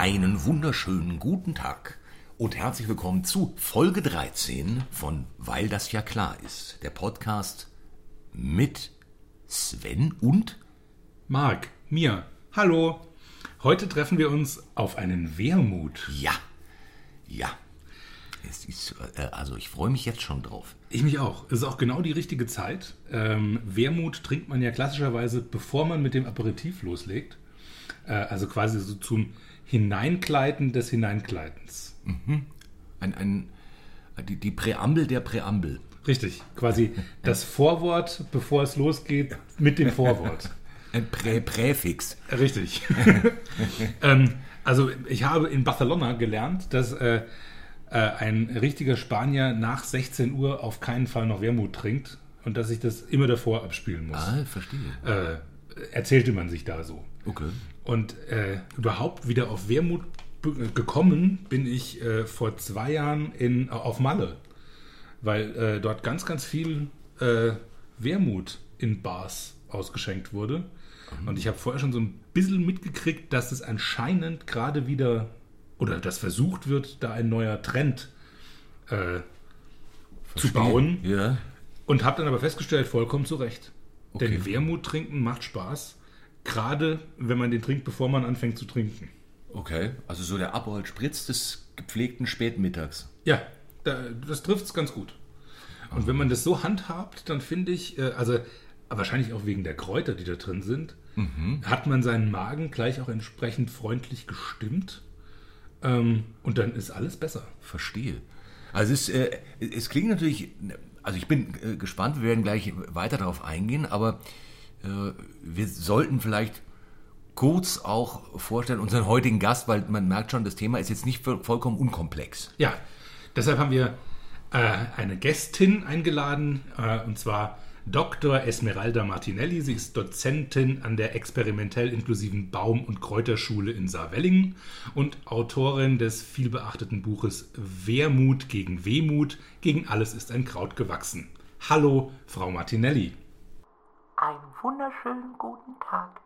Einen wunderschönen guten Tag und herzlich willkommen zu Folge 13 von Weil das ja klar ist, der Podcast mit Sven und Marc, mir. Hallo. Heute treffen wir uns auf einen Wermut. ja, ja. Es ist, äh, also ich freue mich jetzt schon drauf. Ich mich auch. Es ist auch genau die richtige Zeit. Ähm, Wermut trinkt man ja klassischerweise, bevor man mit dem Aperitif loslegt. Äh, also quasi so zum Hineinkleiden des Hineinkleidens. Ein, ein, die, die Präambel der Präambel. Richtig. Quasi das Vorwort, bevor es losgeht, mit dem Vorwort. Ein Prä Präfix. Richtig. ähm, also ich habe in Barcelona gelernt, dass äh, äh, ein richtiger Spanier nach 16 Uhr auf keinen Fall noch Wermut trinkt und dass ich das immer davor abspielen muss. Ah, verstehe. Äh, erzählte man sich da so. Okay. Und äh, überhaupt wieder auf Wermut gekommen bin ich äh, vor zwei Jahren in, auf Malle, weil äh, dort ganz, ganz viel äh, Wermut in Bars ausgeschenkt wurde. Und ich habe vorher schon so ein bisschen mitgekriegt, dass es anscheinend gerade wieder oder dass versucht wird, da ein neuer Trend äh, zu bauen. Ja. Und habe dann aber festgestellt, vollkommen zu Recht. Okay. Denn Wermut trinken macht Spaß. Gerade wenn man den trinkt, bevor man anfängt zu trinken. Okay. Also so der Aperol Spritz des gepflegten Spätmittags. Ja, da, das trifft es ganz gut. Und wenn man das so handhabt, dann finde ich, äh, also wahrscheinlich auch wegen der Kräuter, die da drin sind, hat man seinen Magen gleich auch entsprechend freundlich gestimmt. Ähm, und dann ist alles besser. Verstehe. Also es, äh, es klingt natürlich, also ich bin äh, gespannt, wir werden gleich weiter darauf eingehen, aber wir sollten vielleicht kurz auch vorstellen, unseren heutigen Gast, weil man merkt schon, das Thema ist jetzt nicht voll- vollkommen unkomplex. Ja, deshalb haben wir äh, eine Gästin eingeladen, äh, und zwar Dr. Esmeralda Martinelli. Sie ist Dozentin an der experimentell-inklusiven Baum- und Kräuterschule in Saarwellingen und Autorin des vielbeachteten Buches Wermut gegen Wehmut, gegen alles ist ein Kraut gewachsen. Hallo, Frau Martinelli. Einen wunderschönen guten Tag.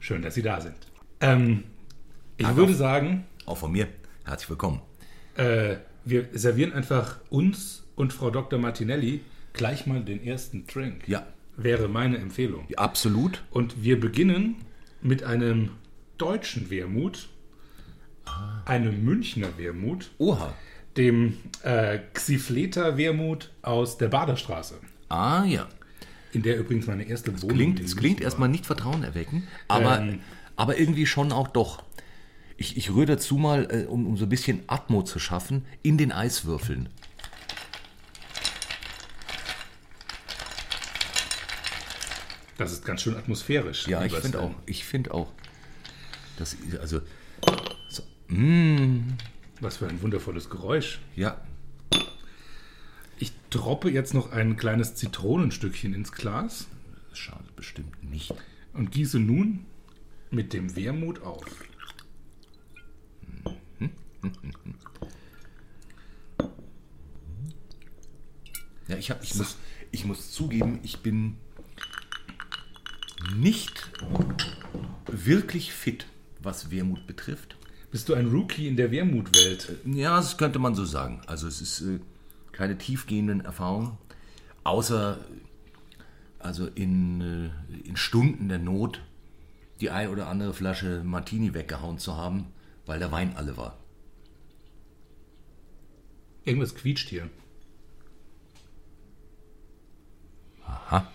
Schön, dass Sie da sind. Ähm, ich würde sagen, Auch von mir herzlich willkommen. Äh, wir servieren einfach uns und Frau Dr. Martinelli gleich mal den ersten Drink. Ja, Wäre meine Empfehlung. absolut. Und wir beginnen mit einem deutschen Wermut, einem Münchner Wermut, Oha. dem äh, Xifleta Wermut aus der Baderstraße, Ah ja. In der übrigens meine erste Wohnung Klingt, in es klingt erstmal nicht Vertrauen erwecken, aber, Ähm. aber irgendwie schon auch doch. Ich, ich rühre dazu mal, äh, um, um so ein bisschen Atmo zu schaffen, in den Eiswürfeln. Das ist ganz schön atmosphärisch. Ja, ich finde auch. Ich finde auch. Das, also, Was für ein wundervolles Geräusch. ja, droppe jetzt noch ein kleines Zitronenstückchen ins Glas. das schadet bestimmt nicht. und gieße nun mit dem Wermut auf. Ja, ich, hab, ich, muss, ich muss zugeben, ich bin nicht wirklich fit, was Wermut betrifft. Bist du ein Rookie in der Wermutwelt? Ja, das könnte man so sagen. Also es ist äh, keine tiefgehenden Erfahrungen, außer also in, äh, in Stunden der Not die ein oder andere Flasche Martini weggehauen zu haben, weil der Wein alle war. Irgendwas quietscht hier. Aha.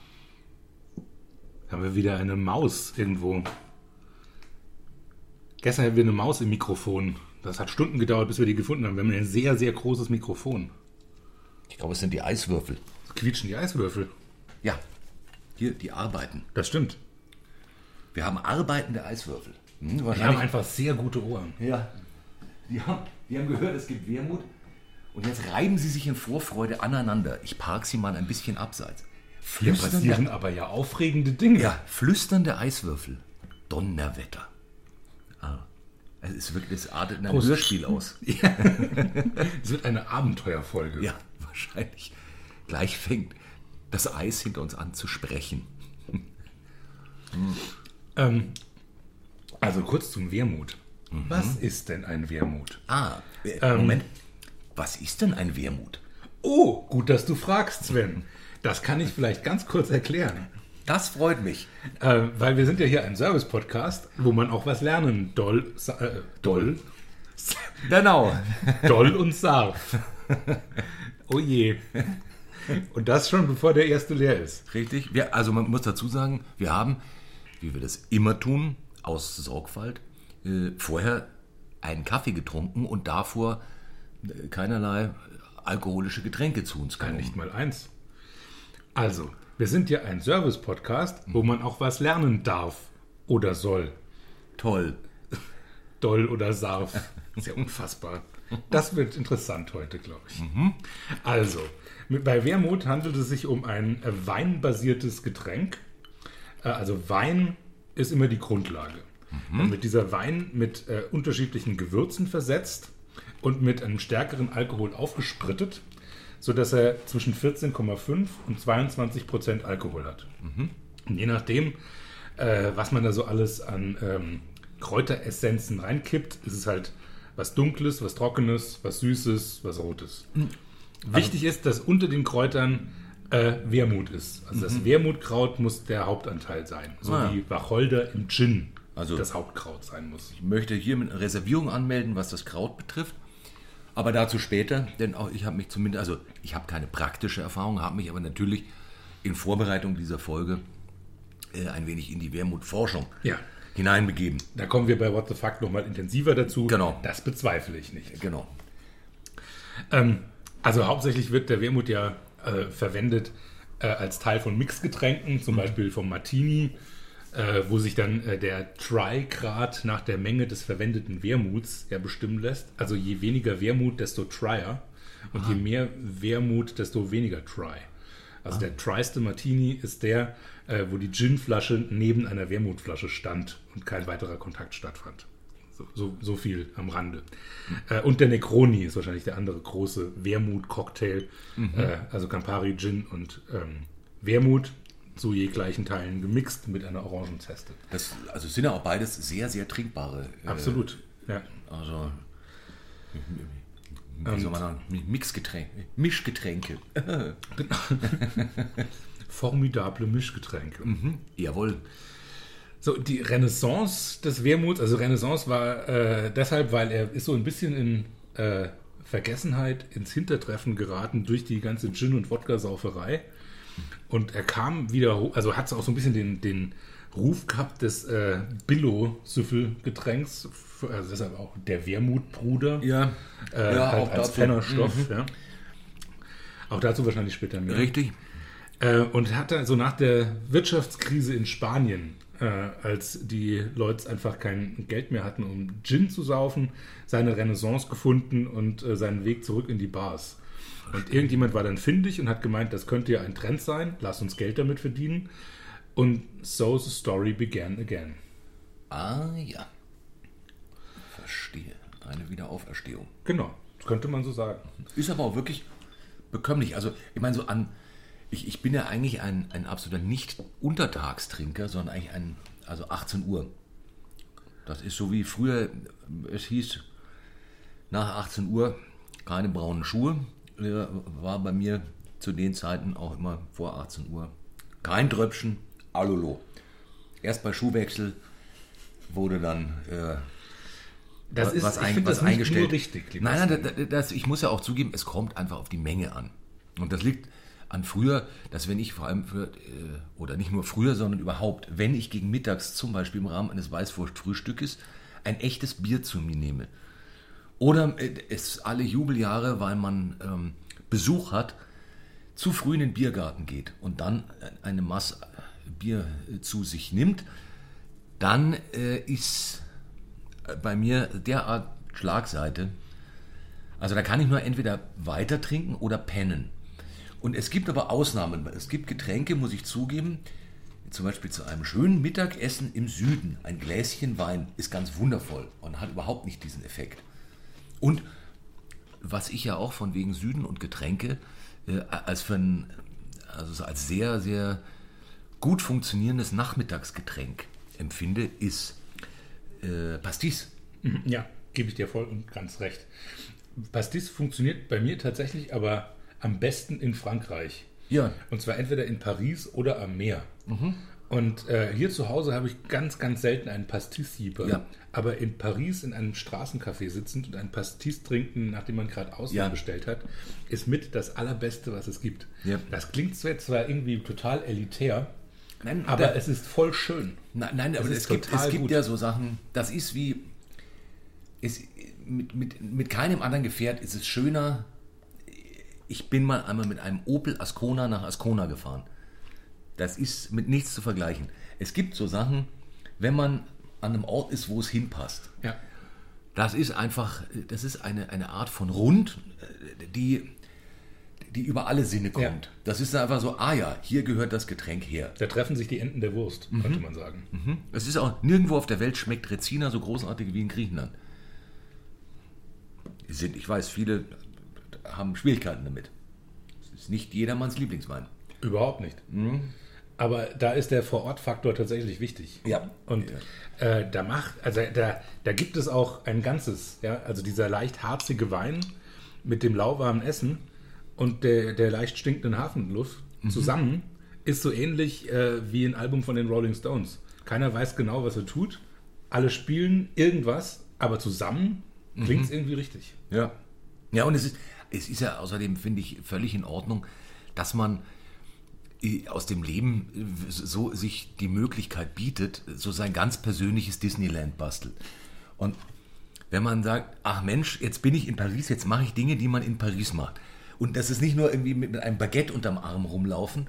Haben wir wieder eine Maus irgendwo. Gestern hatten wir eine Maus im Mikrofon. Das hat Stunden gedauert, bis wir die gefunden haben. Wir haben ein sehr, sehr großes Mikrofon. Ich glaube, es sind die Eiswürfel. Es quietschen die Eiswürfel. Ja, hier, die arbeiten. Das stimmt. Wir haben arbeitende Eiswürfel. Hm, Die haben einfach sehr gute Ohren. Ja. Die haben, die haben gehört, es gibt Wermut. Und jetzt reiben sie sich in Vorfreude aneinander. Ich park sie mal ein bisschen abseits. Hier passieren Flüsternde, aber ja aufregende Dinge. ja, flüsternde Eiswürfel. Donnerwetter. Ah, es ist wirklich, es artet in ein Prost. Hörspiel aus. Es wird eine Abenteuerfolge. Ja, wahrscheinlich. Gleich fängt das Eis hinter uns an zu sprechen. Ähm, also kurz zum Wermut. Was ist denn ein Wermut? Ah, äh, Moment. Was ist denn ein Wermut? Oh, gut, dass du fragst, Sven. Das kann ich vielleicht ganz kurz erklären. Das freut mich. Äh, weil wir sind ja hier ein Service-Podcast, wo man auch was lernen doll, äh, doll, Genau. doll und sarf. Oh je. Und das schon bevor der erste leer ist. Richtig. Wir, also man muss dazu sagen, wir haben, wie wir das immer tun, aus Sorgfalt, äh, vorher einen Kaffee getrunken und davor äh, keinerlei alkoholische Getränke zu uns genommen. Nicht mal eins. Also, wir sind ja ein Service-Podcast, wo man auch was lernen darf oder soll. Toll. Doll oder Sarf. Ist ja unfassbar. Das wird interessant heute, glaube ich. Also, mit, bei Wermut handelt es sich um ein äh, weinbasiertes Getränk. Äh, also Wein ist immer die Grundlage. Und mit dieser Wein mit äh, unterschiedlichen Gewürzen versetzt und mit einem stärkeren Alkohol aufgesprittet, sodass er zwischen 14,5 und 22 Prozent Alkohol hat. Und je nachdem, äh, was man da so alles an ähm, Kräuteressenzen reinkippt, ist es halt was Dunkles, was Trockenes, was Süßes, was Rotes. Wichtig ist, dass unter den Kräutern äh, Wermut ist. Also das Wermutkraut muss der Hauptanteil sein. So Ah. wie Wacholder im Gin Also- das Hauptkraut sein muss. Ich möchte hiermit eine Reservierung anmelden, was das Kraut betrifft. Aber dazu später, denn auch ich habe mich zumindest, also ich habe keine praktische Erfahrung, habe mich aber natürlich in Vorbereitung dieser Folge äh, ein wenig in die Wermutforschung Ja. Hineinbegeben. Da kommen wir bei What the Fuck nochmal intensiver dazu. Genau. Das bezweifle ich nicht. Genau. Ähm, also hauptsächlich wird der Wermut ja äh, verwendet äh, als Teil von Mixgetränken, zum Beispiel vom Martini, äh, wo sich dann äh, der Try-Grad nach der Menge des verwendeten Wermuts ja bestimmen lässt. Also je weniger Wermut, desto Trier. Und je mehr Wermut, desto weniger Try. Also der tryste Martini ist der, äh, wo die Ginflasche neben einer Wermutflasche stand und kein weiterer Kontakt stattfand. So, so, so viel am Rande. Äh, und der Negroni ist wahrscheinlich der andere große Wermut-Cocktail. Äh, also Campari, Gin und ähm, Wermut zu je gleichen Teilen gemixt mit einer Orangenzeste. Das, also sind ja auch beides sehr, sehr trinkbare. Äh, Absolut. Ja. Also, wie soll man sagen, Mixgetränke, Mischgetränke. Formidable Mischgetränke. Jawohl. So, die Renaissance des Wermuts, also Renaissance war äh, deshalb, weil er ist so ein bisschen in äh, Vergessenheit, ins Hintertreffen geraten durch die ganze Gin- und Wodka-Sauferei. Und er kam wieder, hoch, also hat auch so ein bisschen den, den Ruf gehabt des äh, Billo-Süffel-Getränks, also deshalb auch der Wermutbruder. Ja, äh, ja halt auch als dazu. Pennerstoff. Ja. Auch dazu wahrscheinlich später mehr. Richtig. Äh, und hat dann so nach der Wirtschaftskrise in Spanien, äh, als die Leute einfach kein Geld mehr hatten, um Gin zu saufen, seine Renaissance gefunden und äh, seinen Weg zurück in die Bars. Und irgendjemand war dann findig und hat gemeint, das könnte ja ein Trend sein, lass uns Geld damit verdienen. Und so the story began again. Ah ja. Verstehe. Eine Wiederauferstehung. Genau, das könnte man so sagen. Ist aber auch wirklich bekömmlich. Also, ich meine, so an. Ich, ich bin ja eigentlich ein, ein absoluter Nicht-Untertagstrinker, sondern eigentlich ein. Also 18 Uhr. Das ist so wie früher es hieß, nach 18 Uhr keine braunen Schuhe. Äh, War bei mir zu den Zeiten auch immer vor 18 Uhr. Kein Tröpfchen, Alolo. Erst bei Schuhwechsel wurde dann äh, Das ist, was, ich ein, was das nicht eingestellt. nur richtig. Nein, nein, das, das, ich muss ja auch zugeben, es kommt einfach auf die Menge an. Und das liegt an früher, dass wenn ich vor allem für, äh, oder nicht nur früher, sondern überhaupt, wenn ich gegen mittags zum Beispiel im Rahmen eines Weißwurstfrühstückes ein echtes Bier zu mir nehme. Oder äh, es alle Jubeljahre, weil man ähm, Besuch hat, zu früh in den Biergarten geht und dann eine Masse Bier äh, zu sich nimmt, dann äh, ist bei mir derart Schlagseite. Also da kann ich nur entweder weiter trinken oder pennen. Und es gibt aber Ausnahmen. Es gibt Getränke, muss ich zugeben, zum Beispiel zu einem schönen Mittagessen im Süden. Ein Gläschen Wein ist ganz wundervoll und hat überhaupt nicht diesen Effekt. Und was ich ja auch von wegen Süden und Getränke äh, als für ein, also so als sehr, sehr gut funktionierendes Nachmittagsgetränk empfinde, ist äh, Pastis. Ja, gebe ich dir voll und ganz recht. Pastis funktioniert bei mir tatsächlich aber am besten in Frankreich. Ja. Und zwar entweder in Paris oder am Meer. Und äh, hier zu Hause habe ich ganz, ganz selten einen Pastis-Sieber. Ja. Aber in Paris in einem Straßencafé sitzend und ein Pastis trinken, nachdem man gerade Auswahl Ja. bestellt hat, ist mit das Allerbeste, was es gibt. Ja. Das klingt zwar irgendwie total elitär, Nein, aber da- es ist voll schön. Nein, nein aber ist es, gibt, es gibt gut. ja so Sachen, das ist wie, es, mit, mit, mit keinem anderen Gefährt ist es schöner. Ich bin mal einmal mit einem Opel Ascona nach Ascona gefahren. Das ist mit nichts zu vergleichen. Es gibt so Sachen, wenn man an einem Ort ist, wo es hinpasst. Ja. Das ist einfach, das ist eine, eine Art von Rund, die, die über alle Sinne kommt. Ja. Das ist einfach so, ah ja, hier gehört das Getränk her. Da treffen sich die Enden der Wurst, Mhm. könnte man sagen. Es ist auch nirgendwo auf der Welt schmeckt Rezina so großartig wie in Griechenland. Sind, ich weiß, viele haben Schwierigkeiten damit. Es ist nicht jedermanns Lieblingswein. Überhaupt nicht. Aber da ist der Vorortfaktor tatsächlich wichtig. Ja. Und äh, da macht, also da, da gibt es auch ein ganzes, ja, also dieser leicht harzige Wein mit dem lauwarmen Essen und der, der leicht stinkenden Hafenluft zusammen ist so ähnlich äh, wie ein Album von den Rolling Stones. Keiner weiß genau, was er tut. Alle spielen irgendwas, aber zusammen klingt es irgendwie richtig. Ja. Ja, und es ist, es ist ja außerdem, finde ich, völlig in Ordnung, dass man äh, aus dem Leben äh, so sich die Möglichkeit bietet, so sein ganz persönliches Disneyland bastelt. Und wenn man sagt, ach Mensch, jetzt bin ich in Paris, jetzt mache ich Dinge, die man in Paris macht. Und das ist nicht nur irgendwie mit, einem Baguette unterm Arm rumlaufen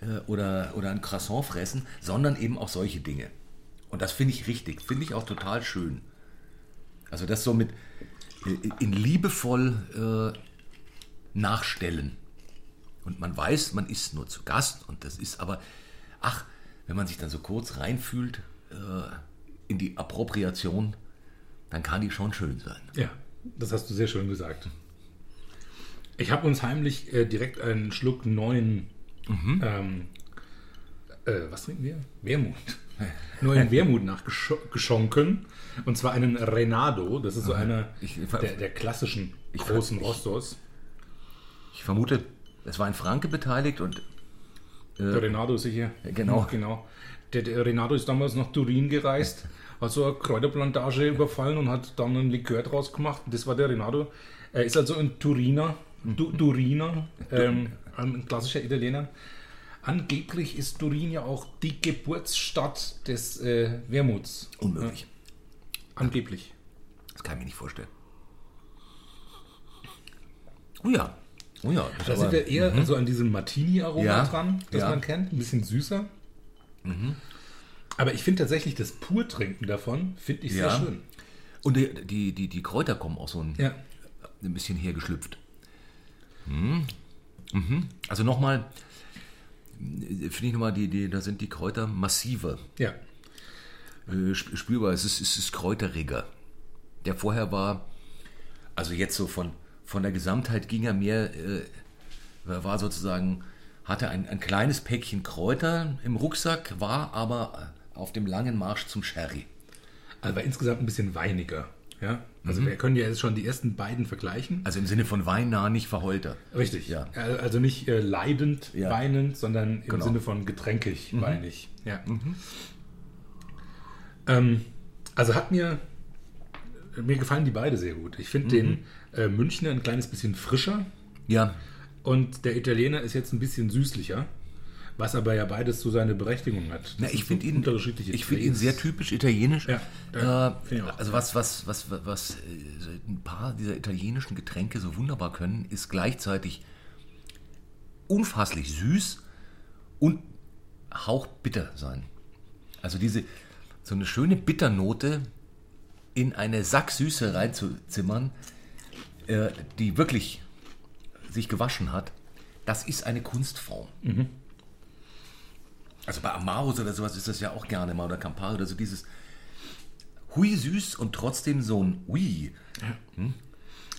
äh, oder, oder ein Croissant fressen, sondern eben auch solche Dinge. Und das finde ich richtig, finde ich auch total schön. Also das so mit in liebevoll nachstellen. Und man weiß, man ist nur zu Gast und das ist aber, ach, wenn man sich dann so kurz reinfühlt äh, in die Appropriation, dann kann die schon schön sein. Ja, das hast du sehr schön gesagt. Ich habe uns heimlich äh, direkt einen Schluck neuen, ähm, äh, was trinken wir? Wermut. neuen Wermut nachgeschonken. Und zwar einen Renado. Das ist so einer Ich- der, der klassischen großen Rostos. Ich vermute, es war ein Franke beteiligt und Der Renado ist sicher. genau. genau. Der, der Renado ist damals nach Turin gereist, hat so eine Kräuterplantage überfallen und hat dann einen Likör draus gemacht. Das war der Renado. Er ist also ein Turiner, du, Turiner, ähm, ein klassischer Italiener. Angeblich ist Turin ja auch die Geburtsstadt des äh, Wermuts. unmöglich. Angeblich. Das kann ich mir nicht vorstellen. Oh ja. Oh ja. das Da sind wir eher so an diesem Martini-Aroma Ja, dran, das ja. Mhm. man kennt. Ein bisschen süßer. Aber ich finde tatsächlich das Purtrinken davon, finde ich Ja. sehr schön. Und die, die, die, die Kräuter kommen auch so ein, ein bisschen hergeschlüpft. Hm. Mhm. Also nochmal, finde ich nochmal, die, die, da sind die Kräuter massiver, Ja. äh, sp- spürbar. Es ist, es ist kräuteriger. Der vorher war, also jetzt so von, von der Gesamtheit ging er mehr, äh, war sozusagen, hatte ein, ein kleines Päckchen Kräuter im Rucksack, war aber auf dem langen Marsch zum Sherry. Also war insgesamt ein bisschen weiniger. Ja? Also wir können ja jetzt schon die ersten beiden vergleichen. Also im Sinne von weinnah, nicht verholter. Richtig. Ja. Äh, Also nicht äh, leidend Ja. weinend, sondern im Genau. Sinne von getränkig weinig. Ja. Ähm, also hat mir mir gefallen die beide sehr gut. Ich finde den äh, Münchner ein kleines bisschen frischer Ja, und der Italiener ist jetzt ein bisschen süßlicher, was aber ja beides so seine Berechtigung hat. Na, ich finde so ihn, unterschiedliche ich finde ihn sehr typisch italienisch. Ja, äh, also was, was, was, was, äh, so ein paar dieser italienischen Getränke so wunderbar können, ist gleichzeitig unfasslich süß und hauchbitter sein. Also diese so eine schöne Bitternote in eine Sacksüße reinzuzimmern, äh, die wirklich sich gewaschen hat, das ist eine Kunstform. Also bei Amaros oder sowas ist das ja auch gerne mal oder Campari oder so dieses hui süß und trotzdem so ein ui.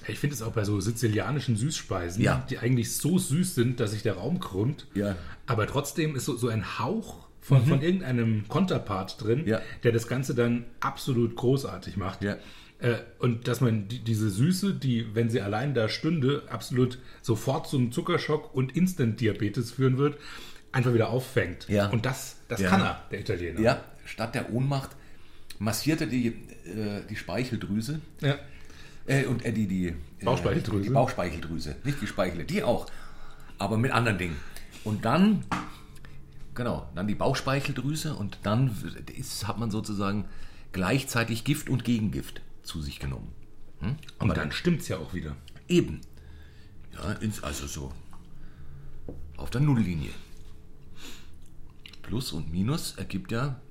Ich finde es auch bei so sizilianischen Süßspeisen, Ja. die eigentlich so süß sind, dass sich der Raum krümmt. Ja. Aber trotzdem ist so, so ein Hauch von, von irgendeinem Konterpart drin, Mhm. Ja. der das Ganze dann absolut großartig macht. Ja. Äh, und dass man die, diese Süße, die, wenn sie allein da stünde, absolut sofort zum Zuckerschock und Instant-Diabetes führen wird, einfach wieder auffängt. Ja. Und das, das kann er, der Italiener. Ja, statt der Ohnmacht massiert er die, äh, die Speicheldrüse. Ja. Äh, und äh, die, die äh, Bauchspeicheldrüse. Die Bauchspeicheldrüse, nicht die Speichel, die auch. Aber mit anderen Dingen. Und dann, genau, dann die Bauchspeicheldrüse und dann ist, hat man sozusagen gleichzeitig Gift und Gegengift zu sich genommen. Hm? Und dann stimmt's ja auch wieder. Eben. Ja, ins, also so auf der Nulllinie. Plus und Minus ergibt ja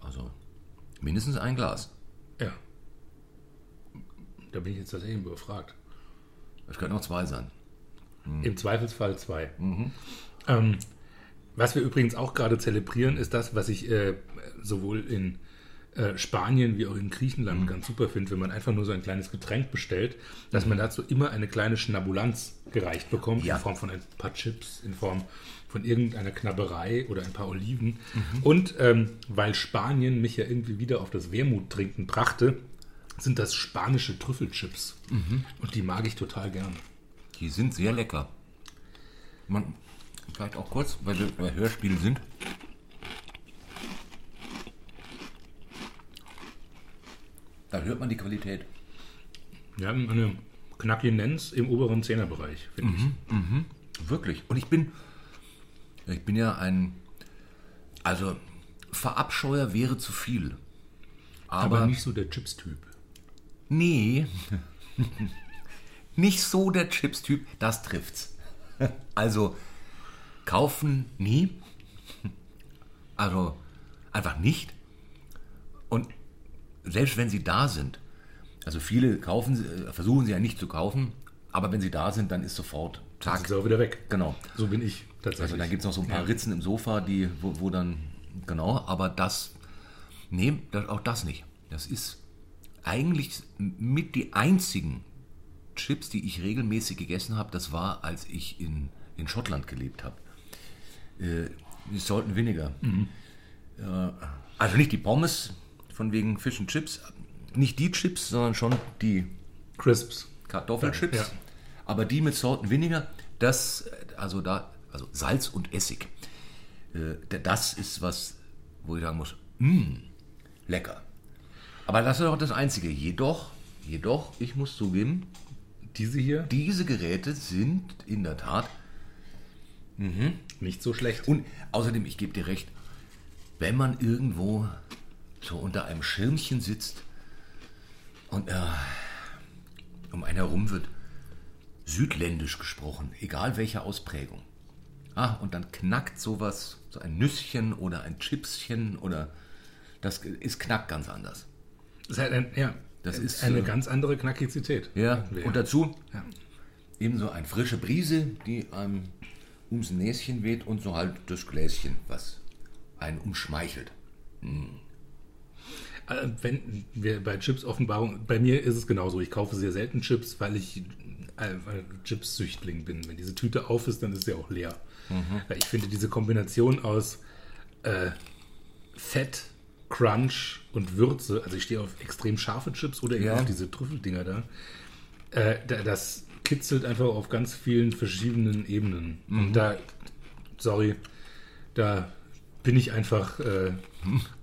also mindestens ein Glas. Ja. Da bin ich jetzt tatsächlich überfragt. Es können auch zwei sein. Im Zweifelsfall zwei. Ähm, was wir übrigens auch gerade zelebrieren, ist das, was ich äh, sowohl in äh, Spanien wie auch in Griechenland ganz super finde, wenn man einfach nur so ein kleines Getränk bestellt, dass man dazu immer eine kleine Schnabulanz gereicht bekommt, Ja. in Form von ein paar Chips, in Form von irgendeiner Knabberei oder ein paar Oliven. Und ähm, weil Spanien mich ja irgendwie wieder auf das Wermuttrinken brachte, sind das spanische Trüffelchips. Und die mag ich total gern. Die sind sehr lecker. Man, vielleicht auch kurz, weil wir bei Hörspielen sind. Da hört man die Qualität. Wir haben eine Knackinenz im oberen Zehnerbereich, finde ich. Wirklich. Und ich bin, ich bin ja ein, also Verabscheuer wäre zu viel. Aber, Aber, nicht so der Chips-Typ. nee, nicht so der Chips-Typ, das trifft's. Also kaufen nie, also einfach nicht. Und selbst wenn sie da sind, also viele kaufen, sie- äh, versuchen sie ja nicht zu kaufen, aber wenn sie da sind, dann ist sofort Dann Tag. sind sie auch wieder weg. Genau. So bin ich tatsächlich. Also da gibt es noch so ein paar Ja. Ritzen im Sofa, die, wo, wo dann, genau, aber das, nee, auch das nicht. Das ist eigentlich mit die einzigen Chips, die ich regelmäßig gegessen habe, das war, als ich in, in Schottland gelebt habe. Äh, die sollten weniger. Äh, also nicht die Pommes von wegen Fish and Chips, nicht die Chips, sondern schon die Crisps. Kartoffelchips, Ja. aber die mit Sorten weniger, das, also da, also Salz und Essig, äh, das ist was, wo ich sagen muss, mh, lecker. Aber das ist auch das Einzige. Jedoch, jedoch, ich muss zugeben, Diese hier diese Geräte sind in der Tat, nicht so schlecht. und außerdem, ich gebe dir recht, wenn man irgendwo so unter einem Schirmchen sitzt und äh, um einen herum wird südländisch gesprochen, egal welche Ausprägung. Ah, und dann knackt sowas, so ein Nüsschen oder ein Chipschen oder das ist knackt ganz anders. Das ist ein, ja, Das ist, eine äh, ganz andere Knackizität. Ja, und dazu Ja. ebenso eine frische Brise, die einem ums Näschen weht und so halt das Gläschen, was einen umschmeichelt. Äh, Wenn wir bei Chips Offenbarung, bei mir ist es genauso. Ich kaufe sehr selten Chips, weil ich äh, Chips-Süchtling bin. Wenn diese Tüte auf ist, dann ist sie auch leer. Mhm. Ich finde diese Kombination aus äh, Fett, Crunch und Würze, also ich stehe auf extrem scharfe Chips oder eben Ja. auf diese Trüffeldinger da, äh, da, das kitzelt einfach auf ganz vielen verschiedenen Ebenen. Mhm. Und da, sorry, da bin ich einfach äh,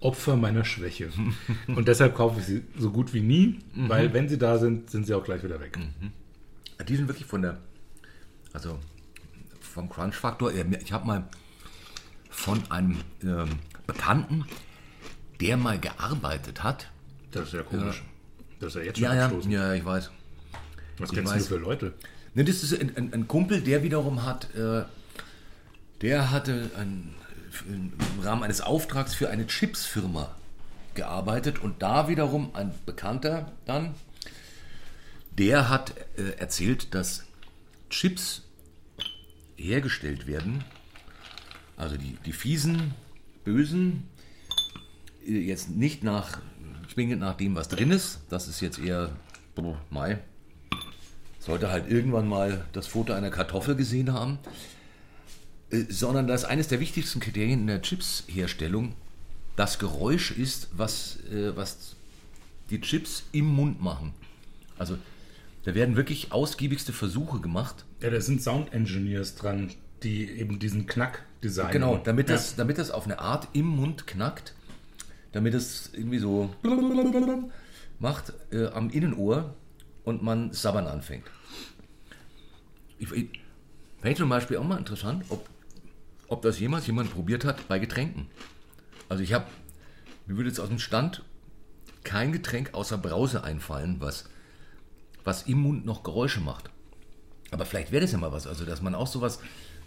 Opfer meiner Schwäche. Und deshalb kaufe ich sie so gut wie nie, Mhm. weil wenn sie da sind, sind sie auch gleich wieder weg. Die sind wirklich von der, also vom Crunch-Faktor. Ich habe mal von einem ähm, Bekannten, der mal gearbeitet hat. Das ist ja komisch. Das ist ja jetzt schon Ja, ja, ja, ich weiß. Was ich kennst du weiß. für Leute? Ne, das ist ein, ein, ein Kumpel, der wiederum hat, äh, der hatte ein, im Rahmen eines Auftrags für eine Chipsfirma gearbeitet und da wiederum ein Bekannter dann, der hat äh, erzählt, dass Chips hergestellt werden, also die, die fiesen, bösen, äh, jetzt nicht nach, zwingend nach dem, was drin ist, das ist jetzt eher, boah, Mai, sollte halt irgendwann mal das Foto einer Kartoffel gesehen haben. äh, sondern dass eines der wichtigsten Kriterien in der Chipsherstellung das Geräusch ist, was, äh, was die Chips im Mund machen. Also da werden wirklich ausgiebigste Versuche gemacht. Ja, da sind Sound Engineers dran, die eben diesen Knack designen. Genau, damit ja. das, damit das auf eine Art im Mund knackt, damit es irgendwie so macht äh, am Innenohr und man sabbern anfängt. Ich, ich, Wäre zum Beispiel auch mal interessant, ob, ob das jemals jemand probiert hat bei Getränken. Also ich habe, mir würde jetzt aus dem Stand kein Getränk außer Brause einfallen, was, was im Mund noch Geräusche macht. Aber vielleicht wäre das ja mal was, also dass man auch sowas,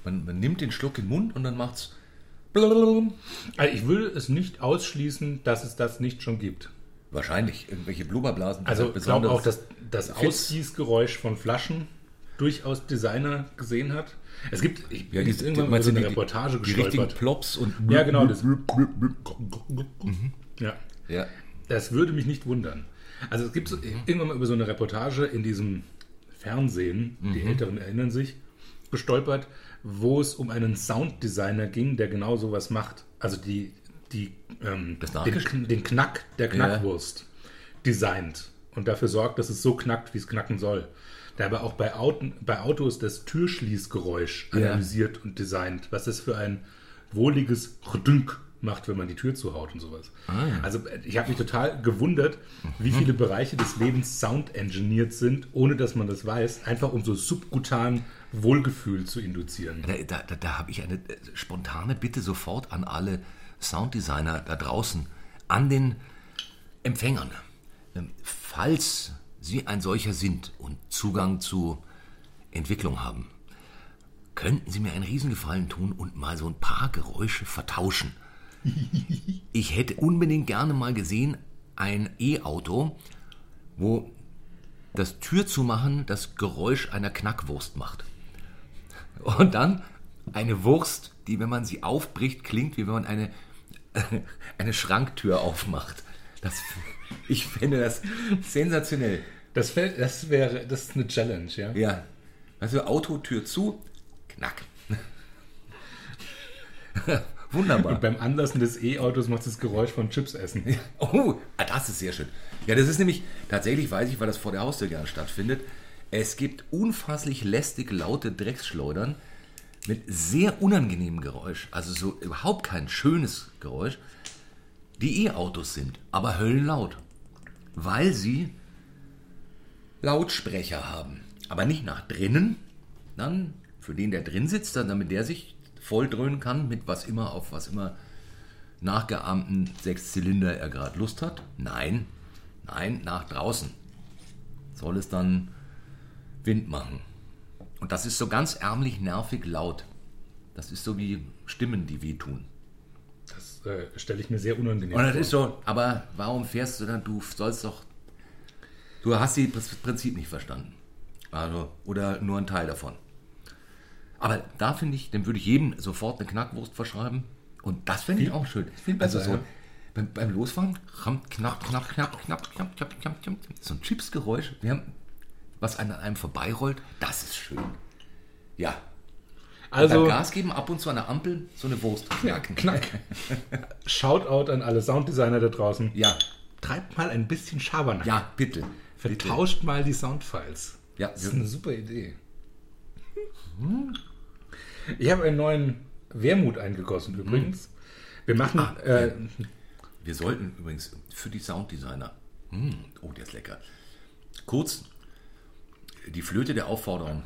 man, man nimmt den Schluck in den Mund und dann macht's Also ich würde es nicht ausschließen, dass es das nicht schon gibt. Wahrscheinlich irgendwelche Blubberblasen. Also halt ich glaube auch, dass das Fitz. Ausgießgeräusch von Flaschen durchaus Designer gesehen hat. Es gibt, ich bin die- jetzt irgendwann mal so eine die- Reportage die richtigen gestolpert. Plops und Ja, genau. Das, Mhm. ja. ja. Das würde mich nicht wundern. Also es gibt so, irgendwann mal über so eine Reportage in diesem Fernsehen, die Mhm. Älteren erinnern sich, gestolpert, wo es um einen Sounddesigner ging, der genau sowas macht. Also die, die, ähm, den, den Knack der Knackwurst designt und dafür sorgt, dass es so knackt, wie es knacken soll. Der aber auch bei, Auto, bei Autos das Türschließgeräusch Ja. analysiert und designt, was das für ein wohliges Rdünk macht, wenn man die Tür zuhaut und sowas. Ah, Also äh, ich habe mich total gewundert, wie viele Bereiche des Lebens sound engineert sind, ohne dass man das weiß, einfach um so subkutan Wohlgefühl zu induzieren. Da, da, da, da habe ich eine äh, spontane Bitte sofort an alle Sounddesigner da draußen, an den Empfängern. Ähm, Falls Sie ein solcher sind und Zugang zu Entwicklung haben, könnten Sie mir einen Riesengefallen tun und mal so ein paar Geräusche vertauschen. Ich hätte unbedingt gerne mal gesehen, ein E-Auto, wo das Türzumachen das Geräusch einer Knackwurst macht. Und dann eine Wurst, die, wenn man sie aufbricht, klingt, wie wenn man eine, eine Schranktür aufmacht. Das, ich finde das sensationell. Das, fällt, das wäre, das ist eine Challenge, ja. Ja. Also Autotür zu, knack. Wunderbar. Und beim Anlassen des E-Autos macht das Geräusch von Chips essen. Oh, ah, das ist sehr schön. Ja, das ist nämlich, tatsächlich weiß ich, weil das vor der Haustür gerne stattfindet. Es gibt unfasslich lästig laute Drecksschleudern mit sehr unangenehmem Geräusch, also so überhaupt kein schönes Geräusch, die E-Autos sind, aber höllenlaut, weil sie Lautsprecher haben. Aber nicht nach drinnen, dann für den, der drin sitzt, dann damit der sich voll dröhnen kann mit was immer auf was immer nachgeahmten Sechszylinder er gerade Lust hat. Nein, nein, nach draußen soll es dann Wind machen. Und das ist so ganz ärmlich, nervig laut. Das ist so wie Stimmen, die wehtun. Das äh, stelle ich mir sehr unangenehm Und das vor. ist so, aber warum fährst du dann? Du sollst doch. Du hast die- das Prinzip nicht verstanden. Also, oder nur ein Teil davon. Aber da finde ich, dem würde ich jedem sofort eine Knackwurst verschreiben. Und das finde ich auch schön. viel besser, also so ja. beim, beim Losfahren, knapp, knapp, knapp, knapp, knapp, knapp, knapp, knapp, knapp. So ein Chipsgeräusch, wir haben, was an einem vorbeirollt, das ist schön. Ja. also, beim Gas geben, ab und zu an der Ampel, so eine Wurst knacken. knack. Shoutout an alle Sounddesigner da draußen. Ja, Treibt mal ein bisschen Schabernack. ja, bitte. bitte. Vertauscht mal die Soundfiles. Ja, Das ist eine super Idee. Ich habe einen neuen Wermut eingegossen übrigens. Wir machen Ah, äh, Wir sollten übrigens für die Sounddesigner, mm, oh, der ist lecker, kurz die Flöte der Aufforderung.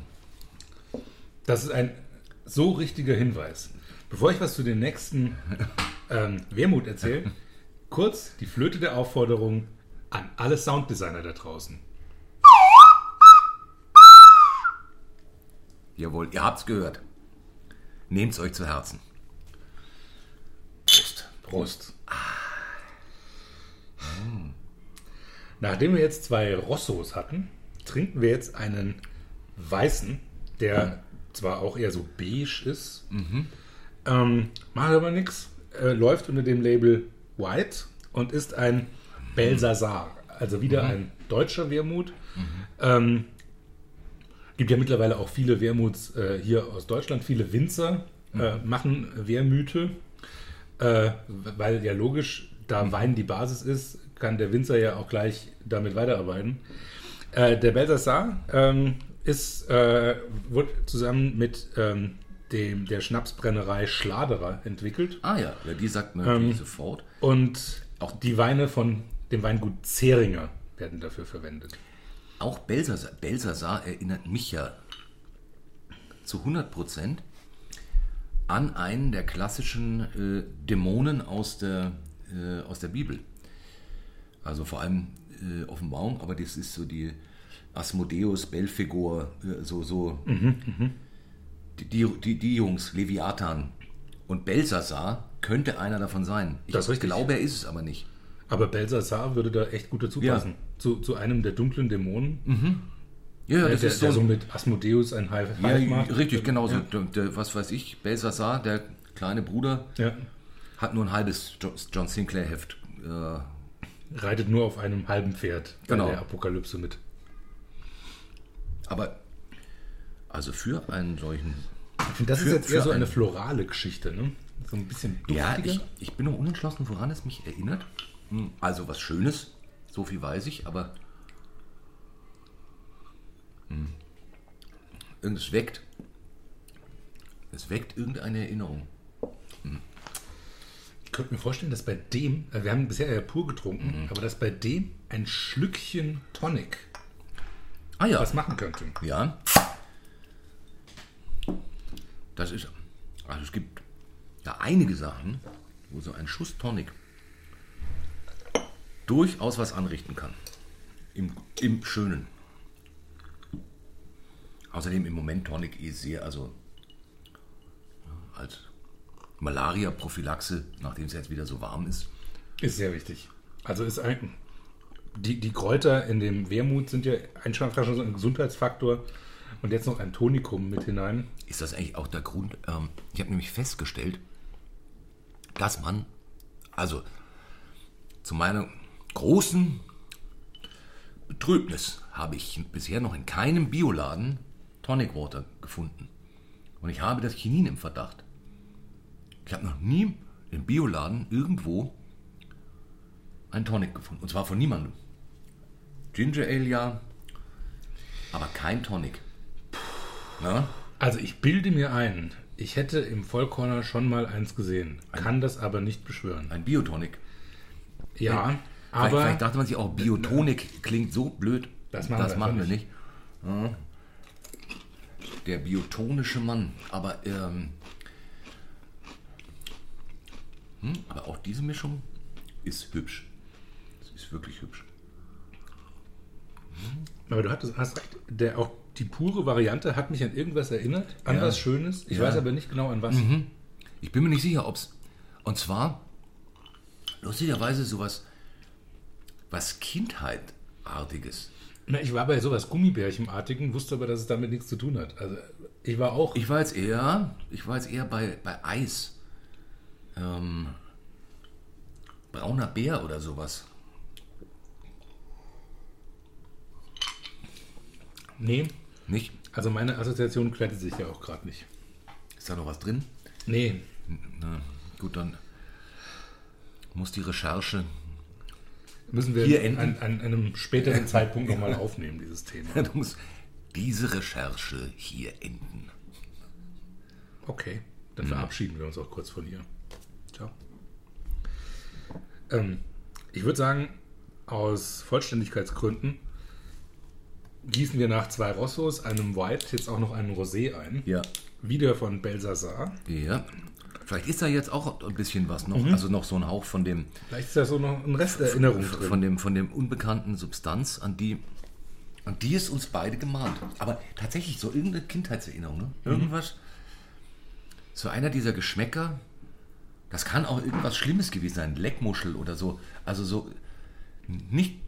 Das ist ein so richtiger Hinweis. Bevor ich was zu den nächsten ähm, Wermut erzähle, kurz die Flöte der Aufforderung an alle Sounddesigner da draußen. Jawohl, ihr habt's gehört. Nehmt's euch zu Herzen. Prost. Prost. Nachdem wir jetzt zwei Rossos hatten, trinken wir jetzt einen weißen, der zwar auch eher so beige ist, ähm, macht aber nichts, äh, läuft unter dem Label White und ist ein Belsasar, also wieder ein deutscher Wermut. Ähm, gibt ja mittlerweile auch viele Wermuts äh, hier aus Deutschland, viele Winzer, äh, machen Wehrmüte, äh, weil ja logisch, da Wein die Basis ist, kann der Winzer ja auch gleich damit weiterarbeiten. Äh, der Belsassar ähm, ist, äh, wurde zusammen mit ähm, dem, der Schnapsbrennerei Schladerer entwickelt. Ah ja, ja die sagt man Ähm, sofort. Und auch die Weine von dem Weingut Zeringer werden dafür verwendet. Auch Belsasar, Belsasar erinnert mich ja zu 100 Prozent an einen der klassischen äh, Dämonen aus der, äh, aus der Bibel. Also vor allem äh, Offenbarung, aber das ist so die Asmodeus, Belphegor, äh, so, so die, die, die, die Jungs, Leviathan und Belsasar könnte einer davon sein. Ich Das glaube, er ist es aber nicht. Aber Belsassar würde da echt gut dazu Ja. passen. Zu, zu einem der dunklen Dämonen, Ja, der, das der, ist der so so mit Asmodeus ein Hive Ja, macht. richtig, genau so. Der, was weiß ich, Belsasar, der kleine Bruder, Ja. hat nur ein halbes Jo- John Sinclair Heft. Äh, Reitet nur auf einem halben Pferd bei Genau. der Apokalypse mit. aber also für einen solchen. Ich finde, das Für- ist jetzt eher so eine florale Geschichte, ne? So ein bisschen Ja, duftiger. ich, ich bin noch unentschlossen, woran es mich erinnert. Hm, Also was Schönes, so viel weiß ich, aber hm, irgendes weckt. Es weckt irgendeine Erinnerung. Ich könnte mir vorstellen, dass bei dem, also wir haben bisher ja pur getrunken, aber dass bei dem ein Schlückchen Tonic Ah ja, was machen könnte. Ja. Das ist. Also es gibt ja einige Sachen, wo so ein Schuss Tonic durchaus was anrichten kann. Im, im Schönen. Außerdem im Moment Tonic eh sehr, also als Malaria-Prophylaxe, nachdem es jetzt wieder so warm ist. Ist sehr wichtig. Also ist ein, die, die Kräuter in dem Wermut sind ja ein schon so ein Gesundheitsfaktor und jetzt noch ein Tonikum mit hinein. Ist das eigentlich auch der Grund? Ähm, ich habe nämlich festgestellt, dass man, also zu meiner großen Betrübnis habe ich bisher noch in keinem Bioladen Tonic Water gefunden. Und ich habe das Chinin im Verdacht. Ich habe noch nie im Bioladen irgendwo einen Tonic gefunden. Und zwar von niemandem. Ginger Ale ja, aber kein Tonic. Ja? Also ich bilde mir ein, ich hätte im Vollkorner schon mal eins gesehen, kann das aber nicht beschwören. Ein Biotonic. Ja, Vielleicht, aber vielleicht dachte man sich auch, Biotonik klingt so blöd. Das machen wir wir einfach nicht. Ja. Der biotonische Mann. Aber, ähm, hm, aber auch diese Mischung ist hübsch. Es ist wirklich hübsch. Aber du hattest, hast recht, der, auch die pure Variante hat mich an irgendwas erinnert, an Ja. was Schönes. Ich Ja. weiß aber nicht genau an was. Ich bin mir nicht sicher, ob es. Und zwar, lustigerweise, sowas, was Kindheitartiges. Na, ich war bei sowas Gummibärchenartigen, wusste aber, dass es damit nichts zu tun hat. Also ich war auch. Ich war jetzt eher, ich war jetzt eher bei, bei Eis. Ähm, brauner Bär oder sowas. nee, Nicht? also meine Assoziation glättet sich ja auch gerade nicht. Ist da noch was drin? Nee, Na, gut, dann muss die Recherche. müssen wir Hier enden. an, an einem späteren Zeitpunkt nochmal aufnehmen, dieses Thema. Da muss diese Recherche hier enden. Okay, dann verabschieden wir uns auch kurz von hier. Ciao. Ähm, ich würde sagen, aus Vollständigkeitsgründen gießen wir nach zwei Rossos, einem White, jetzt auch noch einen Rosé ein. Ja. Wieder von Belsasar. Ja. Vielleicht ist da jetzt auch ein bisschen was noch, Mhm. also noch so ein Hauch von dem, Vielleicht ist da so noch ein Rest Erinnerung drin. von dem, von dem unbekannten Substanz, an die, an die es uns beide gemahnt. Aber tatsächlich so irgendeine Kindheitserinnerung, ne? Irgendwas. So einer dieser Geschmäcker, das kann auch irgendwas Schlimmes gewesen sein, Leckmuschel oder so. Also so nicht,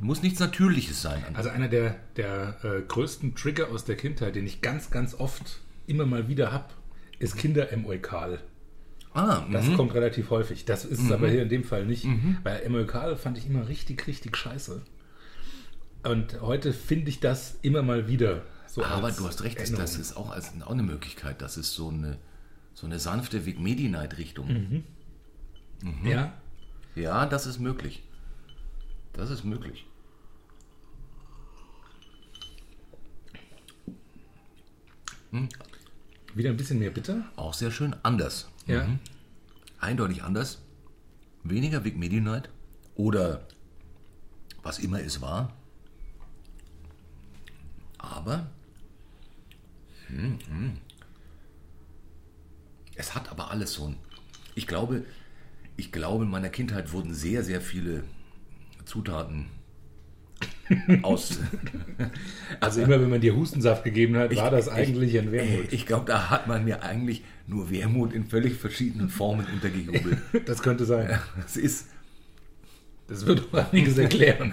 muss nichts Natürliches sein. Also einer der, der äh, größten Trigger aus der Kindheit, den ich ganz, ganz oft immer mal wieder habe, ist Kinder-Emoikal. ah, Das mhm. kommt relativ häufig. Das ist es aber hier in dem Fall nicht. Weil Emoikal fand ich immer richtig, richtig scheiße. Und heute finde ich das immer mal wieder So Aber du hast recht, das, Erinnerung. das ist auch, als, auch eine Möglichkeit. Das ist so eine, so eine sanfte Vic Medi-Night-Richtung. Ja, Ja, das ist möglich. Das ist möglich. wieder ein bisschen mehr bitter. Auch sehr schön. Anders. Ja. Eindeutig anders. Weniger Vic Medi-Night. Oder was immer es war. Aber hm, hm. Es hat aber alles so ein. Ich glaube, ich glaube, in meiner Kindheit wurden sehr, sehr viele Zutaten aus. Also immer wenn man dir Hustensaft gegeben hat, war das eigentlich ein Wermut. Ich glaube, da hat man mir eigentlich nur Wermut in völlig verschiedenen Formen untergejubelt. Das könnte sein. Das ist. Das würde auch einiges erklären.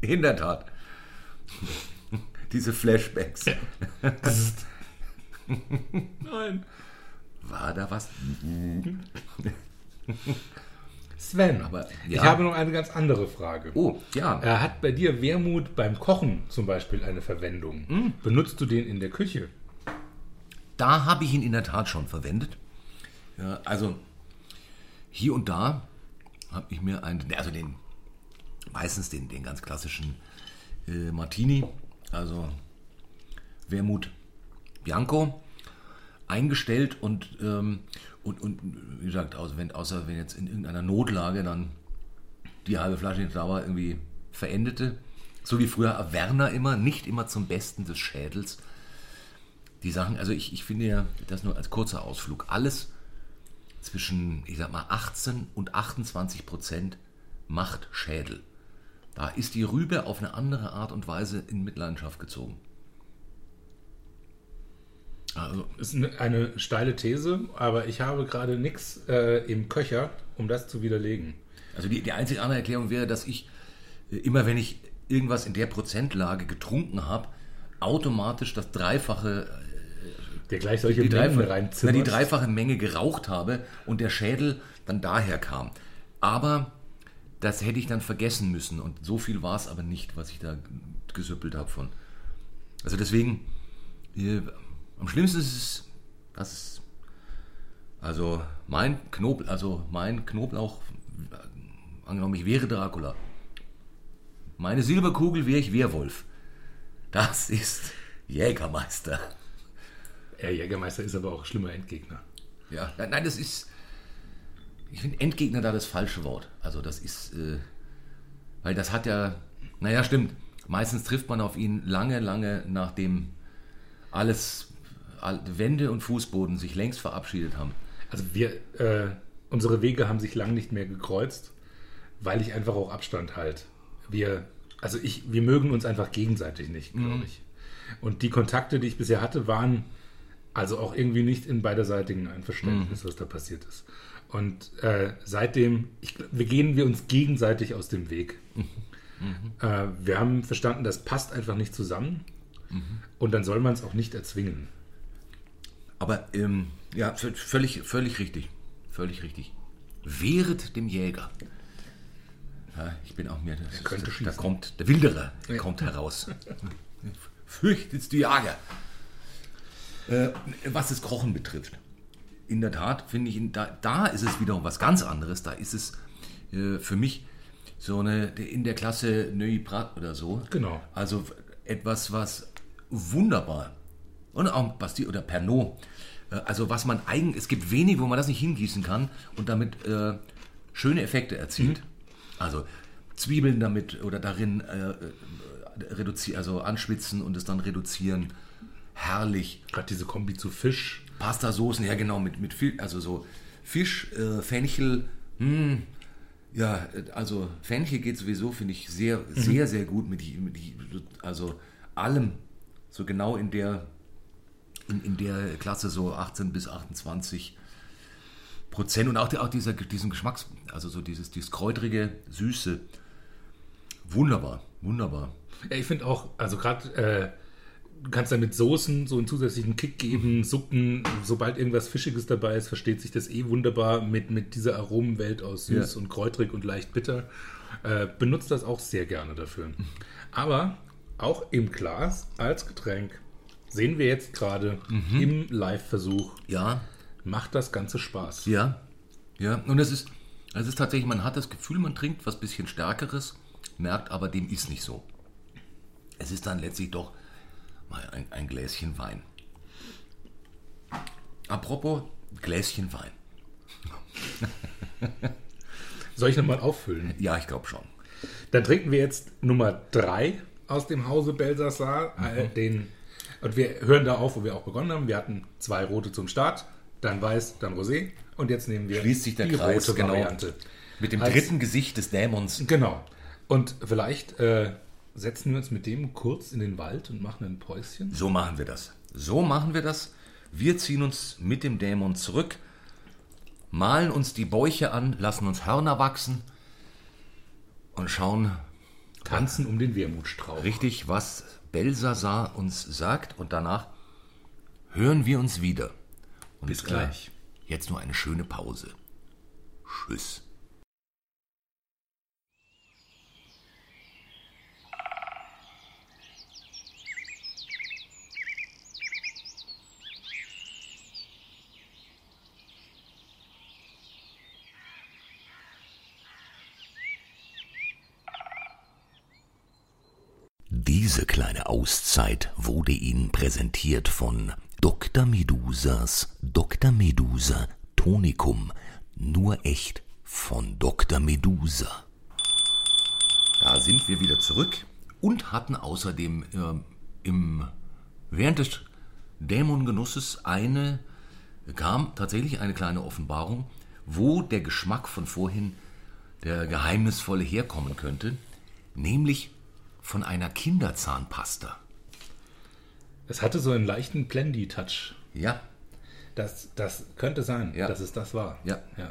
In der Tat. Diese Flashbacks. Nein. War da was? Sven, Aber, ich ja. habe noch eine ganz andere Frage. Oh, ja. Er hat bei dir Wermut beim Kochen zum Beispiel eine Verwendung. Hm. Benutzt du den in der Küche? Da habe ich ihn in der Tat schon verwendet. Ja, also hier und da habe ich mir einen, also den, meistens den, den ganz klassischen äh, Martini, also Wermut Bianco, eingestellt und, ähm, und, und wie gesagt, außer wenn, außer wenn jetzt in irgendeiner Notlage dann die halbe Flasche, da war, irgendwie verendete. So wie früher Werner immer, nicht immer zum Besten des Schädels. Die Sachen, also ich, ich finde ja, das nur als kurzer Ausflug, alles zwischen, ich sag mal, 18 und 28 Prozent macht Schädel. Da ist die Rübe auf eine andere Art und Weise in Mitleidenschaft gezogen. Also, Ist eine- steile These, aber ich habe gerade nichts äh, im Köcher, um das zu widerlegen. also die, die einzige andere Erklärung wäre, dass ich äh, immer, wenn ich irgendwas in der Prozentlage getrunken habe, automatisch das Dreifache Der gleich solche die, Mengen dreifache, na, die dreifache Menge geraucht habe und der Schädel dann daher kam. Aber das hätte ich dann vergessen müssen und so viel war es aber nicht, was ich da gesüppelt habe von. Also deswegen, äh, am schlimmsten ist es, das ist, also mein Knoblauch, also mein Knoblauch, äh, angenommen ich wäre Dracula, meine Silberkugel wäre ich Werwolf. Das ist Jägermeister. Der Jägermeister ist aber auch ein schlimmer Endgegner. Ja, nein, das ist. Ich finde Endgegner da das falsche Wort. Also das ist, äh, weil das hat ja, naja, stimmt. Meistens trifft man auf ihn lange, lange nachdem alles, all, Wände und Fußboden sich längst verabschiedet haben. Also wir, äh, unsere Wege haben sich lang nicht mehr gekreuzt, weil ich einfach auch Abstand halt. Wir, also ich, wir mögen uns einfach gegenseitig nicht, glaube ich. Und die Kontakte, die ich bisher hatte, waren also auch irgendwie nicht in beiderseitigen Einverständnis, was da passiert ist. Und äh, seitdem, ich, wir gehen wir uns gegenseitig aus dem Weg. Äh, wir haben verstanden, das passt einfach nicht zusammen. Und dann soll man es auch nicht erzwingen. Aber ähm, ja, völlig, völlig richtig. Völlig richtig. Wehret dem Jäger. Ja, ich bin auch mir. Das, könnte da schießen. kommt der Wilderer Ja. kommt heraus. Fürchtet die Jager. Äh, was das Kochen betrifft. In der Tat finde ich, da, da ist es wiederum was ganz anderes. Da ist es äh, für mich so eine in der Klasse Neuilly Prat oder so. Genau. Also etwas, was wunderbar und auch Bastille oder Pernod. äh, Also was man eigen, es gibt wenig, wo man das nicht hingießen kann und damit äh, schöne Effekte erzielt. Also Zwiebeln damit oder darin äh, reduzieren, also anschwitzen und es dann reduzieren. Herrlich. Gerade diese Kombi zu Fisch. Pastasoßen, ja genau, mit, mit viel, also so Fisch, äh, Fenchel, hm, ja, äh, also Fenchel geht sowieso, finde ich, sehr, sehr, sehr gut mit, mit also allem, so genau in der, in, in der Klasse so 18 bis 28 Prozent und auch, die, auch dieser, diesen Geschmacks, also so dieses, dieses kräutrige, süße, wunderbar, wunderbar. Ja, ich finde auch, also gerade, äh, du kannst damit Soßen so einen zusätzlichen Kick geben, Suppen, sobald irgendwas Fischiges dabei ist, versteht sich das eh wunderbar mit, mit dieser Aromenwelt aus süß Ja. und kräutrig und leicht bitter. Äh, benutzt das auch sehr gerne dafür. Aber auch im Glas als Getränk. Sehen wir jetzt gerade im Live-Versuch. Ja, Macht das Ganze Spaß. ja, ja. Und es ist, es ist tatsächlich, man hat das Gefühl, man trinkt was bisschen Stärkeres, merkt aber, dem ist nicht so. Es ist dann letztlich doch mal ein, ein Gläschen Wein. Apropos Gläschen Wein. Soll ich nochmal auffüllen? Ja, ich glaube schon. Dann trinken wir jetzt Nummer 3 aus dem Hause Belsassar. Äh, den, und wir hören da auf, wo wir auch begonnen haben. Wir hatten zwei rote zum Start, dann weiß, dann Rosé. Und jetzt nehmen wir Schließt sich der die Kreis, rote genau. Variante. Mit dem Als- dritten Gesicht des Dämons. Genau. Und vielleicht äh, setzen wir uns mit dem kurz in den Wald und machen ein Päuschen. So machen wir das. So machen wir das. Wir ziehen uns mit dem Dämon zurück, malen uns die Bäuche an, lassen uns Hörner wachsen und schauen Tanzen um den Wermutstrauch. richtig, was Belsasar uns sagt. Und danach hören wir uns wieder. Und, Bis gleich. Äh, jetzt nur eine schöne Pause. Tschüss. Diese kleine Auszeit wurde Ihnen präsentiert von Dr. Medusas Dr. Medusa Tonikum. Nur echt von Dr. Medusa. Da sind wir wieder zurück und hatten außerdem ähm, im, während des Dämongenusses eine, kam tatsächlich eine kleine Offenbarung, wo der Geschmack von vorhin, der geheimnisvolle herkommen könnte, nämlich von einer Kinderzahnpasta. Es hatte so einen leichten Blendy-Touch. Ja, Das, das könnte sein, Ja. dass es das war. Ja. ja.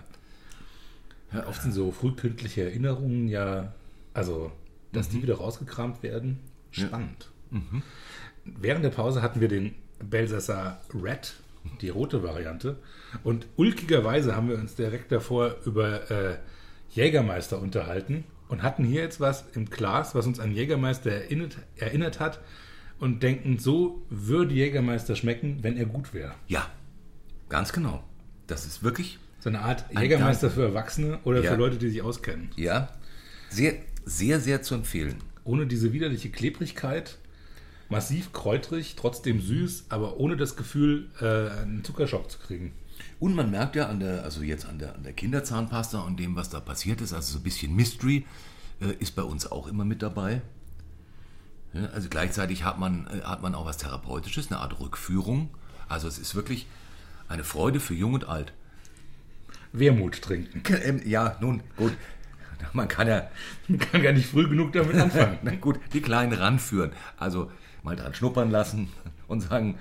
Ja, oft sind so frühkindliche Erinnerungen ja, also, dass die wieder rausgekramt werden, spannend. Während der Pause hatten wir den Belsassar Red, die rote Variante. Und ulkigerweise haben wir uns direkt davor über äh, Jägermeister unterhalten und hatten hier jetzt was im Glas, was uns an Jägermeister erinnert, erinnert hat und denken, so würde Jägermeister schmecken, wenn er gut wäre. ja, ganz genau. Das ist wirklich, So eine Art Ein Jägermeister Dank. für Erwachsene oder Ja. für Leute, die sich auskennen. ja, sehr, sehr, sehr zu empfehlen. Ohne diese widerliche Klebrigkeit, massiv kräutrig, trotzdem süß, aber ohne das Gefühl, äh, einen Zuckerschock zu kriegen. Und man merkt ja an der, also jetzt an der, an der Kinderzahnpasta und dem, was da passiert ist, also so ein bisschen Mystery, äh, ist bei uns auch immer mit dabei. Ja, also gleichzeitig hat man, äh, hat man auch was Therapeutisches, eine Art Rückführung. Also es ist wirklich eine Freude für Jung und Alt. Wermut trinken. Ähm, ja, nun, gut. Man kann ja, Man kann gar nicht früh genug damit anfangen. na gut, die Kleinen ranführen. Also mal dran schnuppern lassen und sagen,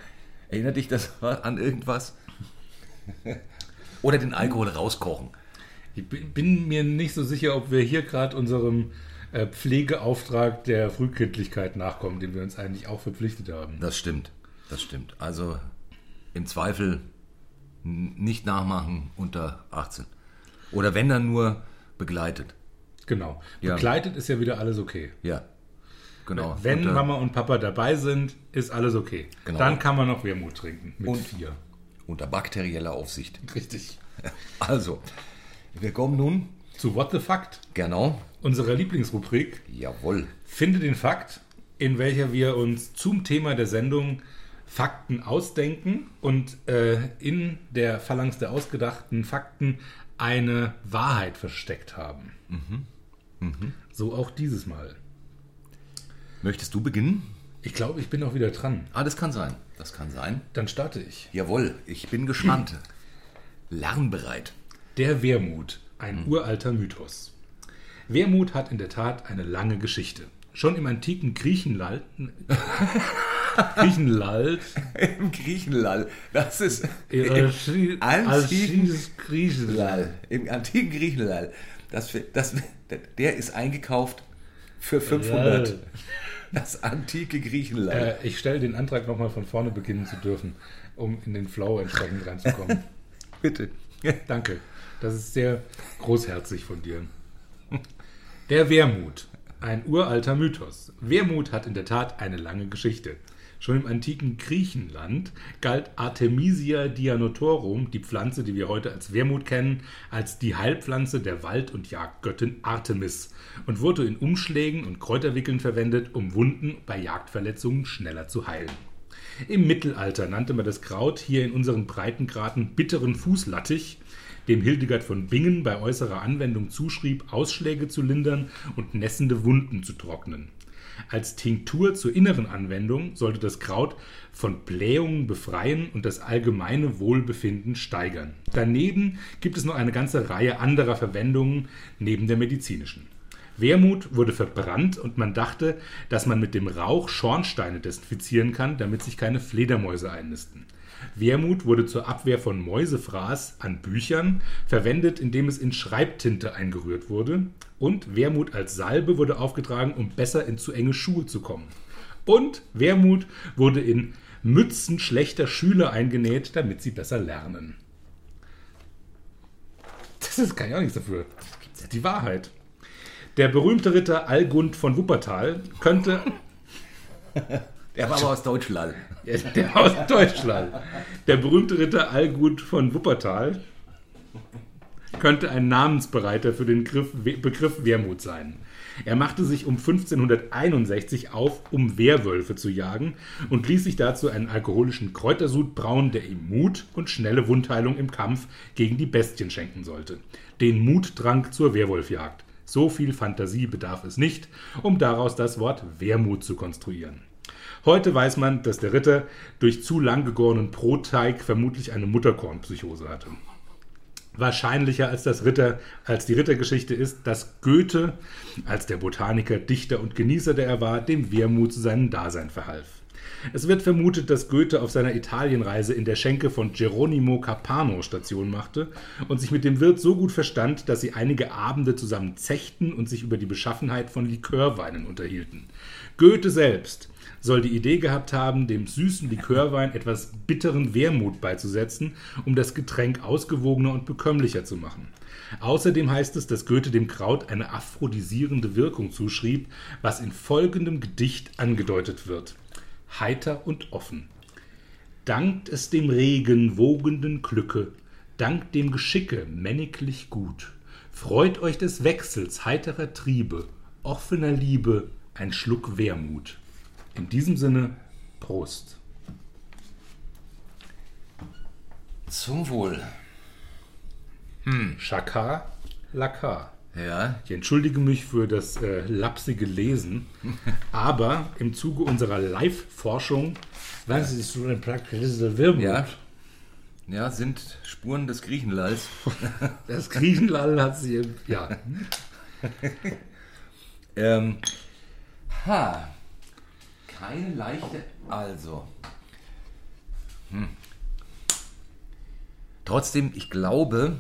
erinnert dich das an irgendwas? Oder den Alkohol rauskochen. Ich bin mir nicht so sicher, ob wir hier gerade unserem äh, Pflegeauftrag der Frühkindlichkeit nachkommen, dem wir uns eigentlich auch verpflichtet haben. Das stimmt, das stimmt. Also im Zweifel nicht nachmachen unter 18. Oder wenn dann nur begleitet. Genau. Ja. Begleitet ist ja wieder alles okay. Ja, genau. Wenn unter, Mama und Papa dabei sind, ist alles okay. Genau. Dann kann man noch Wermut trinken. Mit Und- vier. Unter bakterieller Aufsicht. Richtig. Also, wir kommen nun, Zu What the Fact, genau, unserer Lieblingsrubrik. jawohl, Finde den Fakt, in welcher wir uns zum Thema der Sendung Fakten ausdenken und äh, in der Phalanx der ausgedachten Fakten eine Wahrheit versteckt haben. So auch dieses Mal. möchtest du beginnen? Ich glaube, ich bin auch wieder dran. Ah, das kann sein, das kann sein. Dann starte ich. Jawohl, ich bin gespannt. Lernbereit. Der Wermut, ein uralter Mythos. Wermut hat in der Tat eine lange Geschichte. Schon im antiken Griechenland, Griechenland, Im Griechenland, das ist... Schi- antiken Griechenland. Im antiken Griechenland, das, das, der ist eingekauft für 500. Das antike Griechenland. Äh, ich stelle den Antrag nochmal von vorne beginnen zu dürfen, um in den Flow entsprechend reinzukommen. Bitte. Danke. Das ist sehr großherzig von dir. Der Wermut. Ein uralter Mythos. Wermut hat in der Tat eine lange Geschichte. Schon im antiken Griechenland galt Artemisia dianotorum, die Pflanze, die wir heute als Wermut kennen, als die Heilpflanze der Wald- und Jagdgöttin Artemis und wurde in Umschlägen und Kräuterwickeln verwendet, um Wunden bei Jagdverletzungen schneller zu heilen. Im Mittelalter nannte man das Kraut hier in unseren Breitengraden bitteren Fußlattich, dem Hildegard von Bingen bei äußerer Anwendung zuschrieb, Ausschläge zu lindern und nässende Wunden zu trocknen. Als Tinktur zur inneren Anwendung sollte das Kraut von Blähungen befreien und das allgemeine Wohlbefinden steigern. Daneben gibt es noch eine ganze Reihe anderer Verwendungen neben der medizinischen. Wermut wurde verbrannt und man dachte, dass man mit dem Rauch Schornsteine desinfizieren kann, damit sich keine Fledermäuse einnisten. Wermut wurde zur Abwehr von Mäusefraß an Büchern verwendet, indem es in Schreibtinte eingerührt wurde. Und Wermut als Salbe wurde aufgetragen, um besser in zu enge Schuhe zu kommen. Und Wermut wurde in Mützen schlechter Schüler eingenäht, damit sie besser lernen. Das ist, kann ich auch nichts dafür. Das ist die Wahrheit. Der berühmte Ritter Algund von Wuppertal könnte Der war aber aus Deutschland. Ja, der aus Deutschland. Der berühmte Ritter Allgut von Wuppertal könnte ein Namensbereiter für den Griff, Begriff Wermut sein. Er machte sich um 1561 auf, um Werwölfe zu jagen und ließ sich dazu einen alkoholischen Kräutersud brauen, der ihm Mut und schnelle Wundheilung im Kampf gegen die Bestien schenken sollte. Den Muttrank zur Werwolfjagd. So viel Fantasie bedarf es nicht, um daraus das Wort Wermut zu konstruieren. Heute weiß man, dass der Ritter durch zu lang gegorenen Brotteig vermutlich eine Mutterkornpsychose hatte. Wahrscheinlicher als, das Ritter, als die Rittergeschichte ist, dass Goethe, als der Botaniker, Dichter und Genießer, der er war, dem Wermut zu seinem Dasein verhalf. Es wird vermutet, dass Goethe auf seiner Italienreise in der Schenke von Geronimo Capano Station machte und sich mit dem Wirt so gut verstand, dass sie einige Abende zusammen zechten und sich über die Beschaffenheit von Likörweinen unterhielten. Goethe selbst soll die Idee gehabt haben, dem süßen Likörwein etwas bitteren Wermut beizusetzen, um das Getränk ausgewogener und bekömmlicher zu machen. Außerdem heißt es, dass Goethe dem Kraut eine aphrodisierende Wirkung zuschrieb, was in folgendem Gedicht angedeutet wird. Heiter und offen. Dankt es dem Regen wogenden Glücke, dankt dem Geschicke männiglich gut. Freut euch des Wechsels heiterer Triebe, offener Liebe, ein Schluck Wermut. In diesem Sinne, Prost. Zum Wohl. Chaka Laka. Ja, Ich entschuldige mich für das äh, lapsige Lesen, aber im Zuge unserer Live-Forschung, was ist so ein praktisches Wermut? ja. Ja, sind Spuren des Griechenlands. Das Griechenland hat sie, ja, Ähm, ha. Keine leichte. Also. Hm. Trotzdem, ich glaube,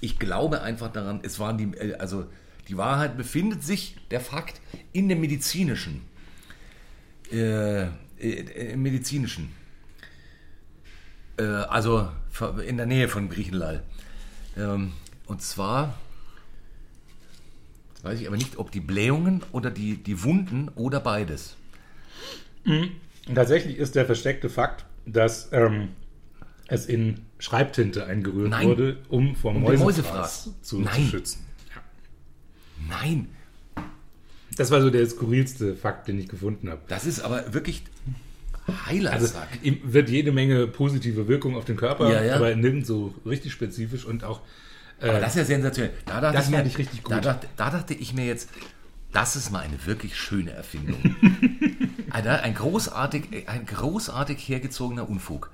ich glaube einfach daran, es waren die, äh, also die Wahrheit befindet sich, der Fakt, in der medizinischen. Äh, äh, im medizinischen. Äh, also in der Nähe von Griechenland. Ähm, und zwar Weiß ich aber nicht, ob die Blähungen oder die, die Wunden oder beides. Tatsächlich ist der versteckte Fakt, dass ähm, es in Schreibtinte eingerührt Nein. wurde, um vor Um Mäusefraß Mäusefraß. zu, zu schützen. Nein, Das war so der skurrilste Fakt, den ich gefunden habe. das ist aber wirklich Also Heilersack. ihm wird jede Menge positive Wirkung auf den Körper, Ja, ja. aber nirgends so richtig spezifisch und auch aber das ist ja sensationell. Da dachte das ich mir, ich richtig gut. Da dachte, da dachte ich mir jetzt, das ist mal eine wirklich schöne Erfindung. Alter, ein großartig, ein großartig hergezogener Unfug.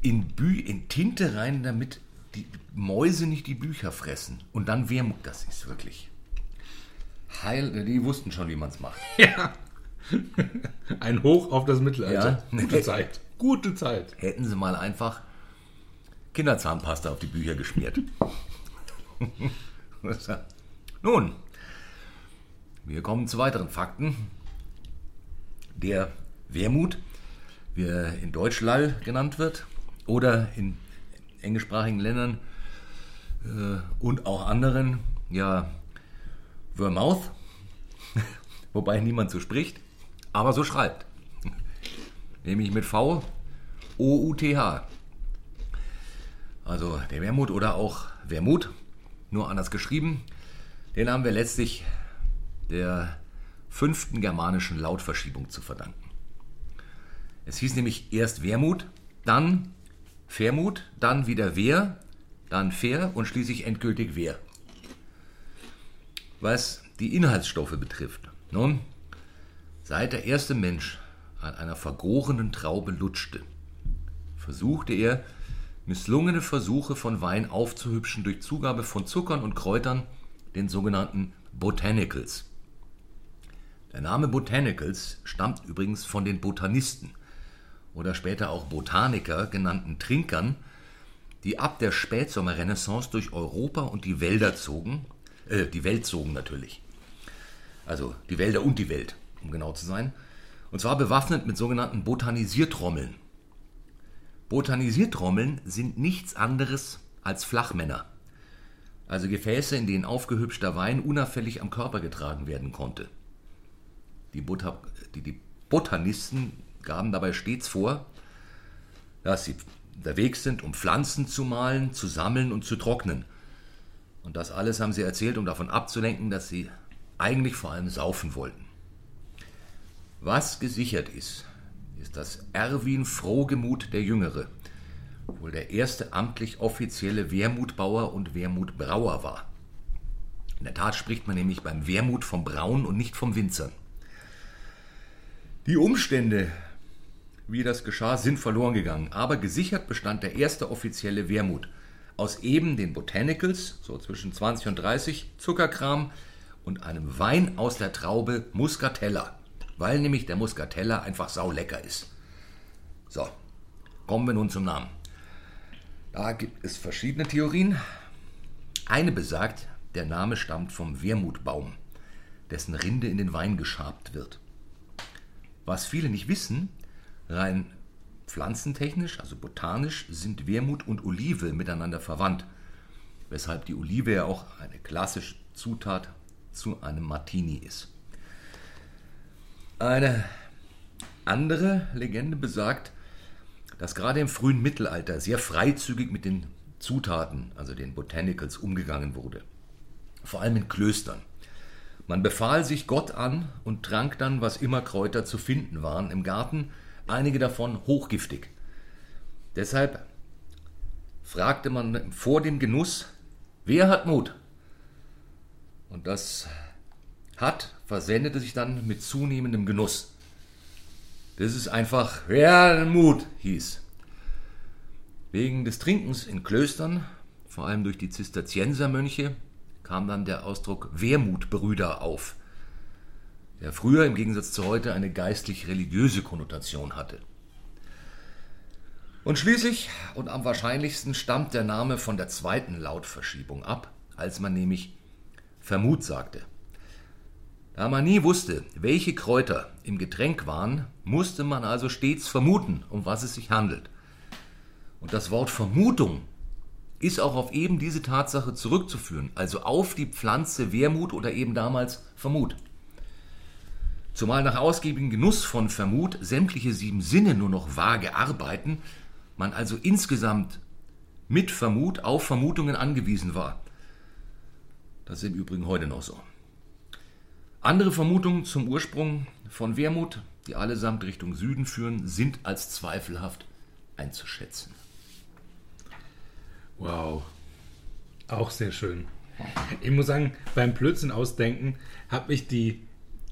In, Bü in Tinte rein, damit die Mäuse nicht die Bücher fressen. Und dann Wermut, das ist wirklich. Heil, die wussten schon, wie man es macht. ja, ein Hoch auf das Mittelalter. Ja. Gute Zeit. Gute Zeit. Hätten sie mal einfach Kinderzahnpasta auf die Bücher geschmiert. Nun, wir kommen zu weiteren Fakten. Der Wermut, wie er in Deutschlall genannt wird, oder in englischsprachigen Ländern äh, und auch anderen, ja, Vermouth, wobei niemand so spricht, aber so schreibt. Nämlich mit V O U T H. Also der Wermut oder auch Wermut, nur anders geschrieben. Den haben wir letztlich der fünften germanischen Lautverschiebung zu verdanken. Es hieß nämlich erst Wermut, dann Vermut, dann wieder Wehr, dann Fair und schließlich endgültig Wehr. Was die Inhaltsstoffe betrifft. Nun, seit der erste Mensch an einer vergorenen Traube lutschte, versuchte er, misslungene Versuche von Wein aufzuhübschen durch Zugabe von Zuckern und Kräutern, den sogenannten Botanicals. Der Name Botanicals stammt übrigens von den Botanisten oder später auch Botaniker genannten Trinkern, die ab der Spätsommerrenaissance durch Europa und die Wälder zogen, äh, die Welt zogen natürlich. Also die Wälder und die Welt, um genau zu sein. Und zwar bewaffnet mit sogenannten Botanisiertrommeln. Botanisiertrommeln sind nichts anderes als Flachmänner. Also Gefäße, in denen aufgehübschter Wein unauffällig am Körper getragen werden konnte. Die, Bota die, die Botanisten gaben dabei stets vor, dass sie unterwegs sind, um Pflanzen zu malen, zu sammeln und zu trocknen. Und das alles haben sie erzählt, um davon abzulenken, dass sie eigentlich vor allem saufen wollten. Was gesichert ist, ist, dass Erwin Frohgemut der Jüngere wohl der erste amtlich offizielle Wermutbauer und Wermutbrauer war. In der Tat spricht man nämlich beim Wermut vom Brauen und nicht vom Winzern. Die Umstände, wie das geschah, sind verloren gegangen, aber gesichert bestand der erste offizielle Wermut aus eben den Botanicals, so zwischen 20 und 30, Zuckerkram und einem Wein aus der Traube Muscatella, weil nämlich der Muscatella einfach saulecker ist. So, kommen wir nun zum Namen. Da gibt es verschiedene Theorien. Eine besagt, der Name stammt vom Wermutbaum, dessen Rinde in den Wein geschabt wird. Was viele nicht wissen, rein pflanzentechnisch, also botanisch, sind Wermut und Olive miteinander verwandt, weshalb die Olive ja auch eine klassische Zutat zu einem Martini ist. Eine andere Legende besagt, dass gerade im frühen Mittelalter sehr freizügig mit den Zutaten, also den Botanicals, umgegangen wurde. Vor allem in Klöstern. Man befahl sich Gott an und trank dann, was immer Kräuter zu finden waren im Garten, einige davon hochgiftig. Deshalb fragte man vor dem Genuss, wer hat Mut? Und das hat versendete sich dann mit zunehmendem Genuss. Das ist einfach, wer Mut hieß. Wegen des Trinkens in Klöstern, vor allem durch die Zisterziensermönche, kam dann der Ausdruck Wermutbrüder auf, der früher im Gegensatz zu heute eine geistlich-religiöse Konnotation hatte. Und schließlich und am wahrscheinlichsten stammt der Name von der zweiten Lautverschiebung ab, als man nämlich Vermut sagte. Da man nie wusste, welche Kräuter im Getränk waren, musste man also stets vermuten, um was es sich handelt. Und das Wort Vermutung ist auch auf eben diese Tatsache zurückzuführen, also auf die Pflanze Wermut oder eben damals Vermut. Zumal nach ausgiebigem Genuss von Vermut sämtliche sieben Sinne nur noch vage arbeiten, man also insgesamt mit Vermut auf Vermutungen angewiesen war. Das ist im Übrigen heute noch so. Andere Vermutungen zum Ursprung von Wermut, die allesamt Richtung Süden führen, sind als zweifelhaft einzuschätzen. Wow. Auch sehr schön. Ich muss sagen, beim Blödsinn ausdenken habe ich die,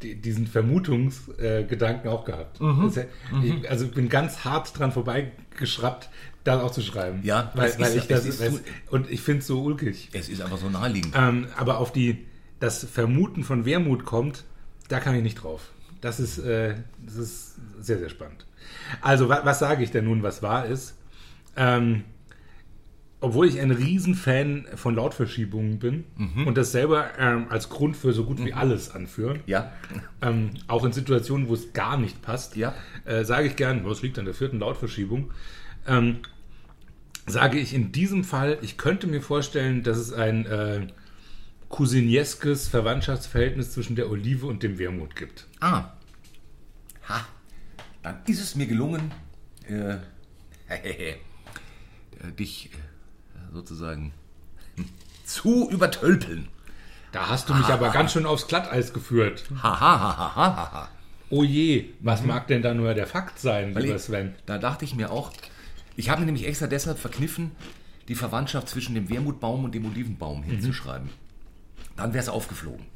die, diesen Vermutungsgedanken äh, auch gehabt. Mhm. Ja, ich, also bin ganz hart dran vorbeigeschraubt, das auch zu schreiben. Ja, weil, weil ich das, ist, das, und ich finde es so ulkig. Es ist einfach so naheliegend. Ähm, aber auf die das Vermuten von Wermut kommt, da kann ich nicht drauf. Das ist, äh, das ist sehr, sehr spannend. Also, wa was sage ich denn nun, was wahr ist? Ähm, obwohl ich ein Riesenfan von Lautverschiebungen bin mhm. und das selber ähm, als Grund für so gut wie mhm. alles anführe, ja. ähm, auch in Situationen, wo es gar nicht passt, ja. äh, sage ich gern, was liegt an der vierten Lautverschiebung, ähm, sage ich in diesem Fall, ich könnte mir vorstellen, dass es ein, äh, cousinieskes Verwandtschaftsverhältnis zwischen der Olive und dem Wermut gibt. Ah. Ha. Dann ist es mir gelungen, äh, äh, dich äh, sozusagen zu übertölpeln. Da hast du mich aber ganz schön aufs Glatteis geführt. Ha, ha, ha, ha, ha, ha. Oh je, was mag denn da nur der Fakt sein, Weil lieber ich, Sven? Da dachte ich mir auch, ich habe mir nämlich extra deshalb verkniffen, die Verwandtschaft zwischen dem Wermutbaum und dem Olivenbaum hinzuschreiben. Dann wäre es aufgeflogen.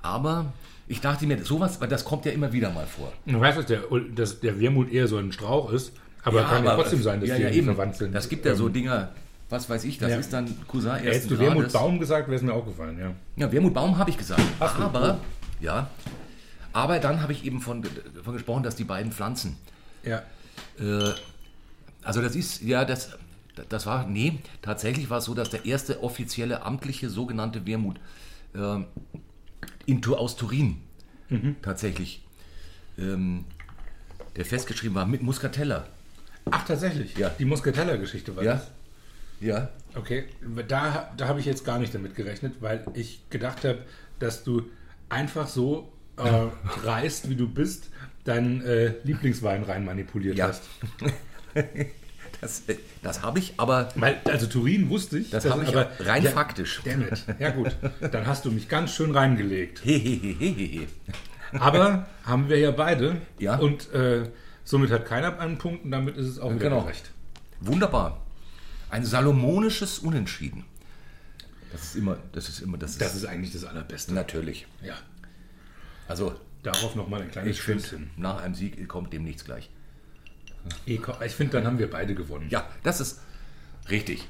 Aber ich dachte mir, sowas, weil das kommt ja immer wieder mal vor. Du weißt, dass der, dass der Wermut eher so ein Strauch ist, aber kann ja trotzdem sein, dass ja, die ja, eben. verwandt sind. Das gibt ja so Ähm, Dinger, was weiß ich, das ja. ist dann Cousin Hättest ersten du Wermut Grades. Baum gesagt, wäre es mir auch gefallen, ja. Ja, Wermutbaum habe ich gesagt. Du? aber, ja, aber dann habe ich eben von, von gesprochen, dass die beiden Pflanzen Ja. Äh, also das ist, ja, das, das war, nee, tatsächlich war es so, dass der erste offizielle amtliche sogenannte Wermut ähm, in, aus Turin tatsächlich, ähm, der festgeschrieben war mit Muscatella. Ach, tatsächlich? Ja. Die Muscatella-Geschichte war Ja, das? Ja. Okay, da, da habe ich jetzt gar nicht damit gerechnet, weil ich gedacht habe, dass du einfach so äh, dreist, wie du bist, deinen äh, Lieblingswein rein manipuliert Ja. hast. Das, äh, das habe ich, aber Weil, also Turin wusste ich. das habe ich aber rein ja, faktisch. Dammit. Ja gut, dann hast du mich ganz schön reingelegt. Hehehehehe. Aber haben wir ja beide. Ja. Und äh, somit hat keiner einen Punkt und damit ist es auch wieder Genau. gerecht. Wunderbar. Ein salomonisches Unentschieden. Das ist immer, das ist immer, das ist, Das ist eigentlich das Allerbeste. natürlich. Ja. Also Darauf nochmal ein kleines Ich finde, nach einem Sieg kommt dem nichts gleich. Ich finde, dann haben wir beide gewonnen. Ja, das ist richtig.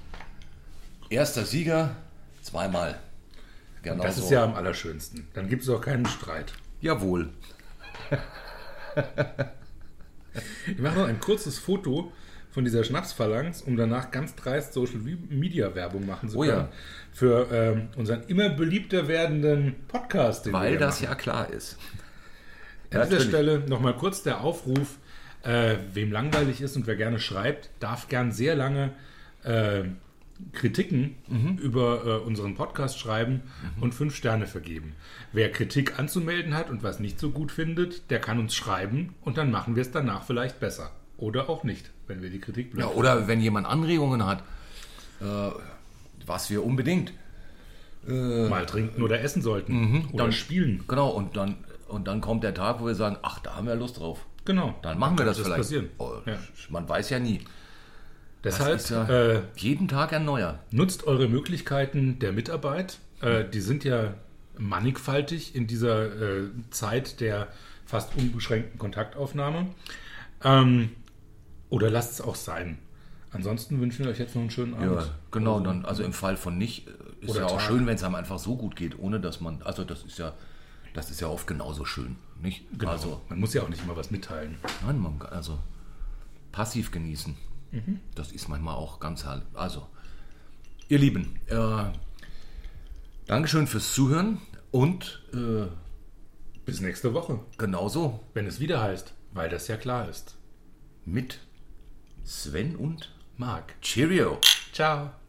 Erster Sieger, zweimal. Genau Das so. ist ja am allerschönsten. Dann gibt es auch keinen Streit. Jawohl. Ich mache noch ein kurzes Foto von dieser Schnapsphalanx, um danach ganz dreist Social Media Werbung machen zu Oh können. ja. Für ähm, unseren immer beliebter werdenden Podcast. Weil das machen. ja klar ist. An dieser natürlich. Stelle nochmal kurz der Aufruf, äh, wem langweilig ist und wer gerne schreibt, darf gern sehr lange äh, Kritiken Mhm. über äh, unseren Podcast schreiben und fünf Sterne vergeben. Wer Kritik anzumelden hat und was nicht so gut findet, der kann uns schreiben und dann machen wir es danach vielleicht besser. Oder auch nicht, wenn wir die Kritik blöd Ja, oder wenn jemand Anregungen hat, äh, was wir unbedingt. finden. mal trinken oder essen sollten. Oder dann- spielen. Genau, und dann, und dann kommt der Tag, wo wir sagen, ach, da haben wir Lust drauf. Genau. Dann machen wir kann das, vielleicht. passieren. Oh, Ja. Man weiß ja nie. Deshalb ja äh, jeden Tag ein neuer. Nutzt eure Möglichkeiten der Mitarbeit. Äh, die sind ja mannigfaltig in dieser äh, Zeit der fast unbeschränkten Kontaktaufnahme. Ähm, oder lasst es auch sein. Ansonsten wünschen wir euch jetzt noch einen schönen Abend. Ja, genau, dann, also im Fall von nicht, äh, ist Oder ja auch Tag. schön, wenn es einem einfach so gut geht, ohne dass man, also das ist ja, das ist ja oft genauso schön, nicht? Genau. Also, Man muss ja auch nicht immer was mitteilen. nein, man, kann- also passiv genießen, Mhm. das ist manchmal auch ganz herrlich. Also, ihr Lieben, äh, Dankeschön fürs Zuhören und äh, Bis nächste Woche, genauso wenn es wieder heißt, weil das ja klar ist. mit Sven und Marc. Cheerio. Ciao.